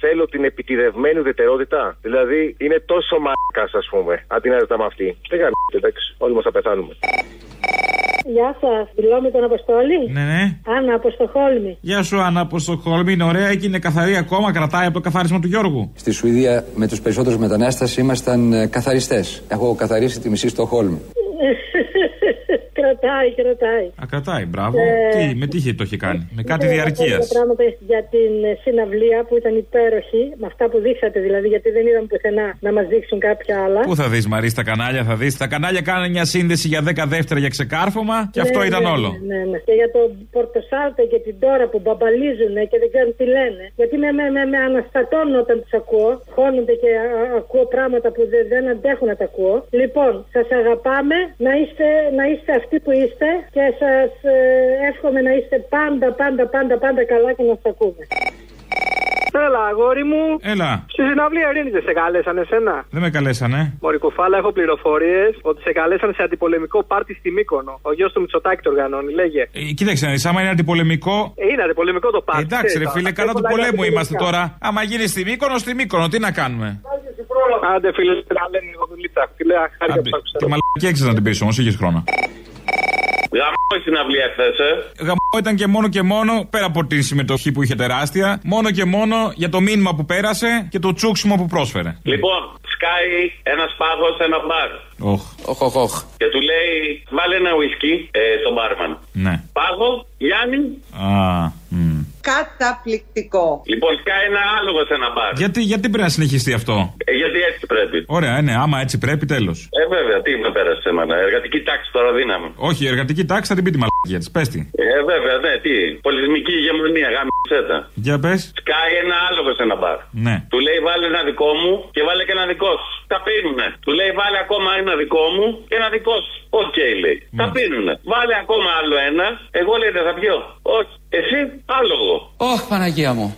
θέλω την επιτιδευμένη ουδετερότητα. Δηλαδή, είναι τόσο μαλάκα, ας πούμε, αντί να ζητάμε αυτή. Δεν κάνει, εντάξει. Όλοι μας θα πεθάνουμε. Γεια σας, μιλώ με τον Αποστόλη. Ναι, ναι. Άννα από Στοχόλμη. Γεια σου, Άννα, από στο Χόλμη είναι ωραία και είναι καθαρή ακόμα, κρατάει από το καθάρισμα του Γιώργου. Στη Σουηδία με τους περισσότερους μετανάστες ήμασταν ε, καθαριστές. Έχω καθαρίσει τη μισή στο Χόλμη. κρατάει, κρατάει. Α, κρατάει, μπράβο. Ε, τι, με τι είχε- το είχε κάνει, με κάτι Ήθελα να διαρκείας. πω τα πράγματα για την ε, συναυλία που ήταν υπέροχη, με αυτά που δείξατε δηλαδή, γιατί δεν είδαμε πουθενά να μας δείξουν κάποια άλλα. Πού θα δεις, Μαρή, στα κανάλια θα δεις; Τα κανάλια κάνουν μια σύνδεση για 10 δεύτερα για ξεκάρφωμα και αυτό Ναι, ήταν ναι, όλο. Ναι, ναι. Και για τον Πορτοσάλτε και την Τώρα που μπαμπαλίζουν και δεν ξέρουν τι λένε. Γιατί με, με, με, με αναστατώνουν όταν τους ακούω. Χώνονται και α, α, ακούω πράγματα που δεν, δεν αντέχουν να τα ακούω. Λοιπόν, σας αγαπάμε να είστε, να είστε αυτοί που είστε και σας εύχομαι να είστε πάντα, πάντα, πάντα, πάντα καλά και να σας ακούμε. Έλα, αγόρι μου. Έλα. Στη συναυλία Ειρήνης δεν σε κάλεσαν εσένα. Δεν με καλέσανε. Μωρικουφάλα, έχω πληροφορίες ότι σε καλέσαν σε αντιπολεμικό πάρτι στη Μύκονο. Ο γιος του Μητσοτάκη το οργανώνει, λέγε. Ε, κοίταξε να δεις, άμα είναι αντιπολεμικό. Ε, είναι αντιπολεμικό το πάρτι. Εντάξει, ρε ξέρεις, φίλε, αυτά κατά του πολλά είναι πολέμου είμαστε αντιπολεμικά. τώρα. Άμα γίνει στη Μύκονο, στη Μύκονο, τι να κάνουμε; Άντε, φίλε, να λένε λίγο δουλίτσα. Φίλε, χάρηκα που σ' άκουσα. Τη μαλακία έξι να την πεις όμως, είχες χρόνο. Γαμώ η συναυλία χθες, ε. Γαμό ήταν και μόνο και μόνο, πέρα από τη συμμετοχή που είχε τεράστια, μόνο και μόνο για το μήνυμα που πέρασε και το τσούξιμο που πρόσφερε. Λοιπόν, σκάει ένας πάγος σε ένα μπαρ. Οχ. Οχ, οχ, οχ. Και του λέει, βάλε ένα ουισκί ε, στον μπάρμαν. Ναι. Πάγο, Γιάννη. Α, μ. Καταπληκτικό. Λοιπόν, σκάει ένα άλογο σε ένα μπαρ. Γιατί, γιατί πρέπει να συνεχιστεί αυτό; Ε, γιατί έτσι πρέπει. Ωραία, ε, ναι, άμα έτσι πρέπει, τέλος. Ε, βέβαια, τι με πέρασε σε μένα. Εργατική τάξη τώρα δύναμη. Όχι, η εργατική τάξη θα την πει τη μαλακία της. Πες τη. Ε, βέβαια, ναι, τι. Πολιτισμική ηγεμονία, γάμησέ τα. Για πες. Σκάει ένα άλογο σε ένα μπαρ. Ναι. Του λέει βάλε ένα δικό μου και βάλε και ένα δικό σου. Τα πίνουνε. Του λέει βάλε ακόμα ένα δικό μου και ένα δικό σου. Οκ, λέει. Τα πίνουνε. Βάλε ακόμα άλλο ένα. Εγώ λέει δεν θα πιω. Όχι. Εσύ άλογο. Ωχ, Παναγία μου.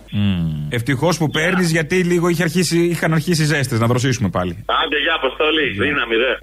Ευτυχώς που παίρνεις γιατί λίγο είχε αρχίσει, είχαν αρχίσει ζέστες να δροσίσουμε πάλι. Άντε για αποστολή. Δύναμη, δε.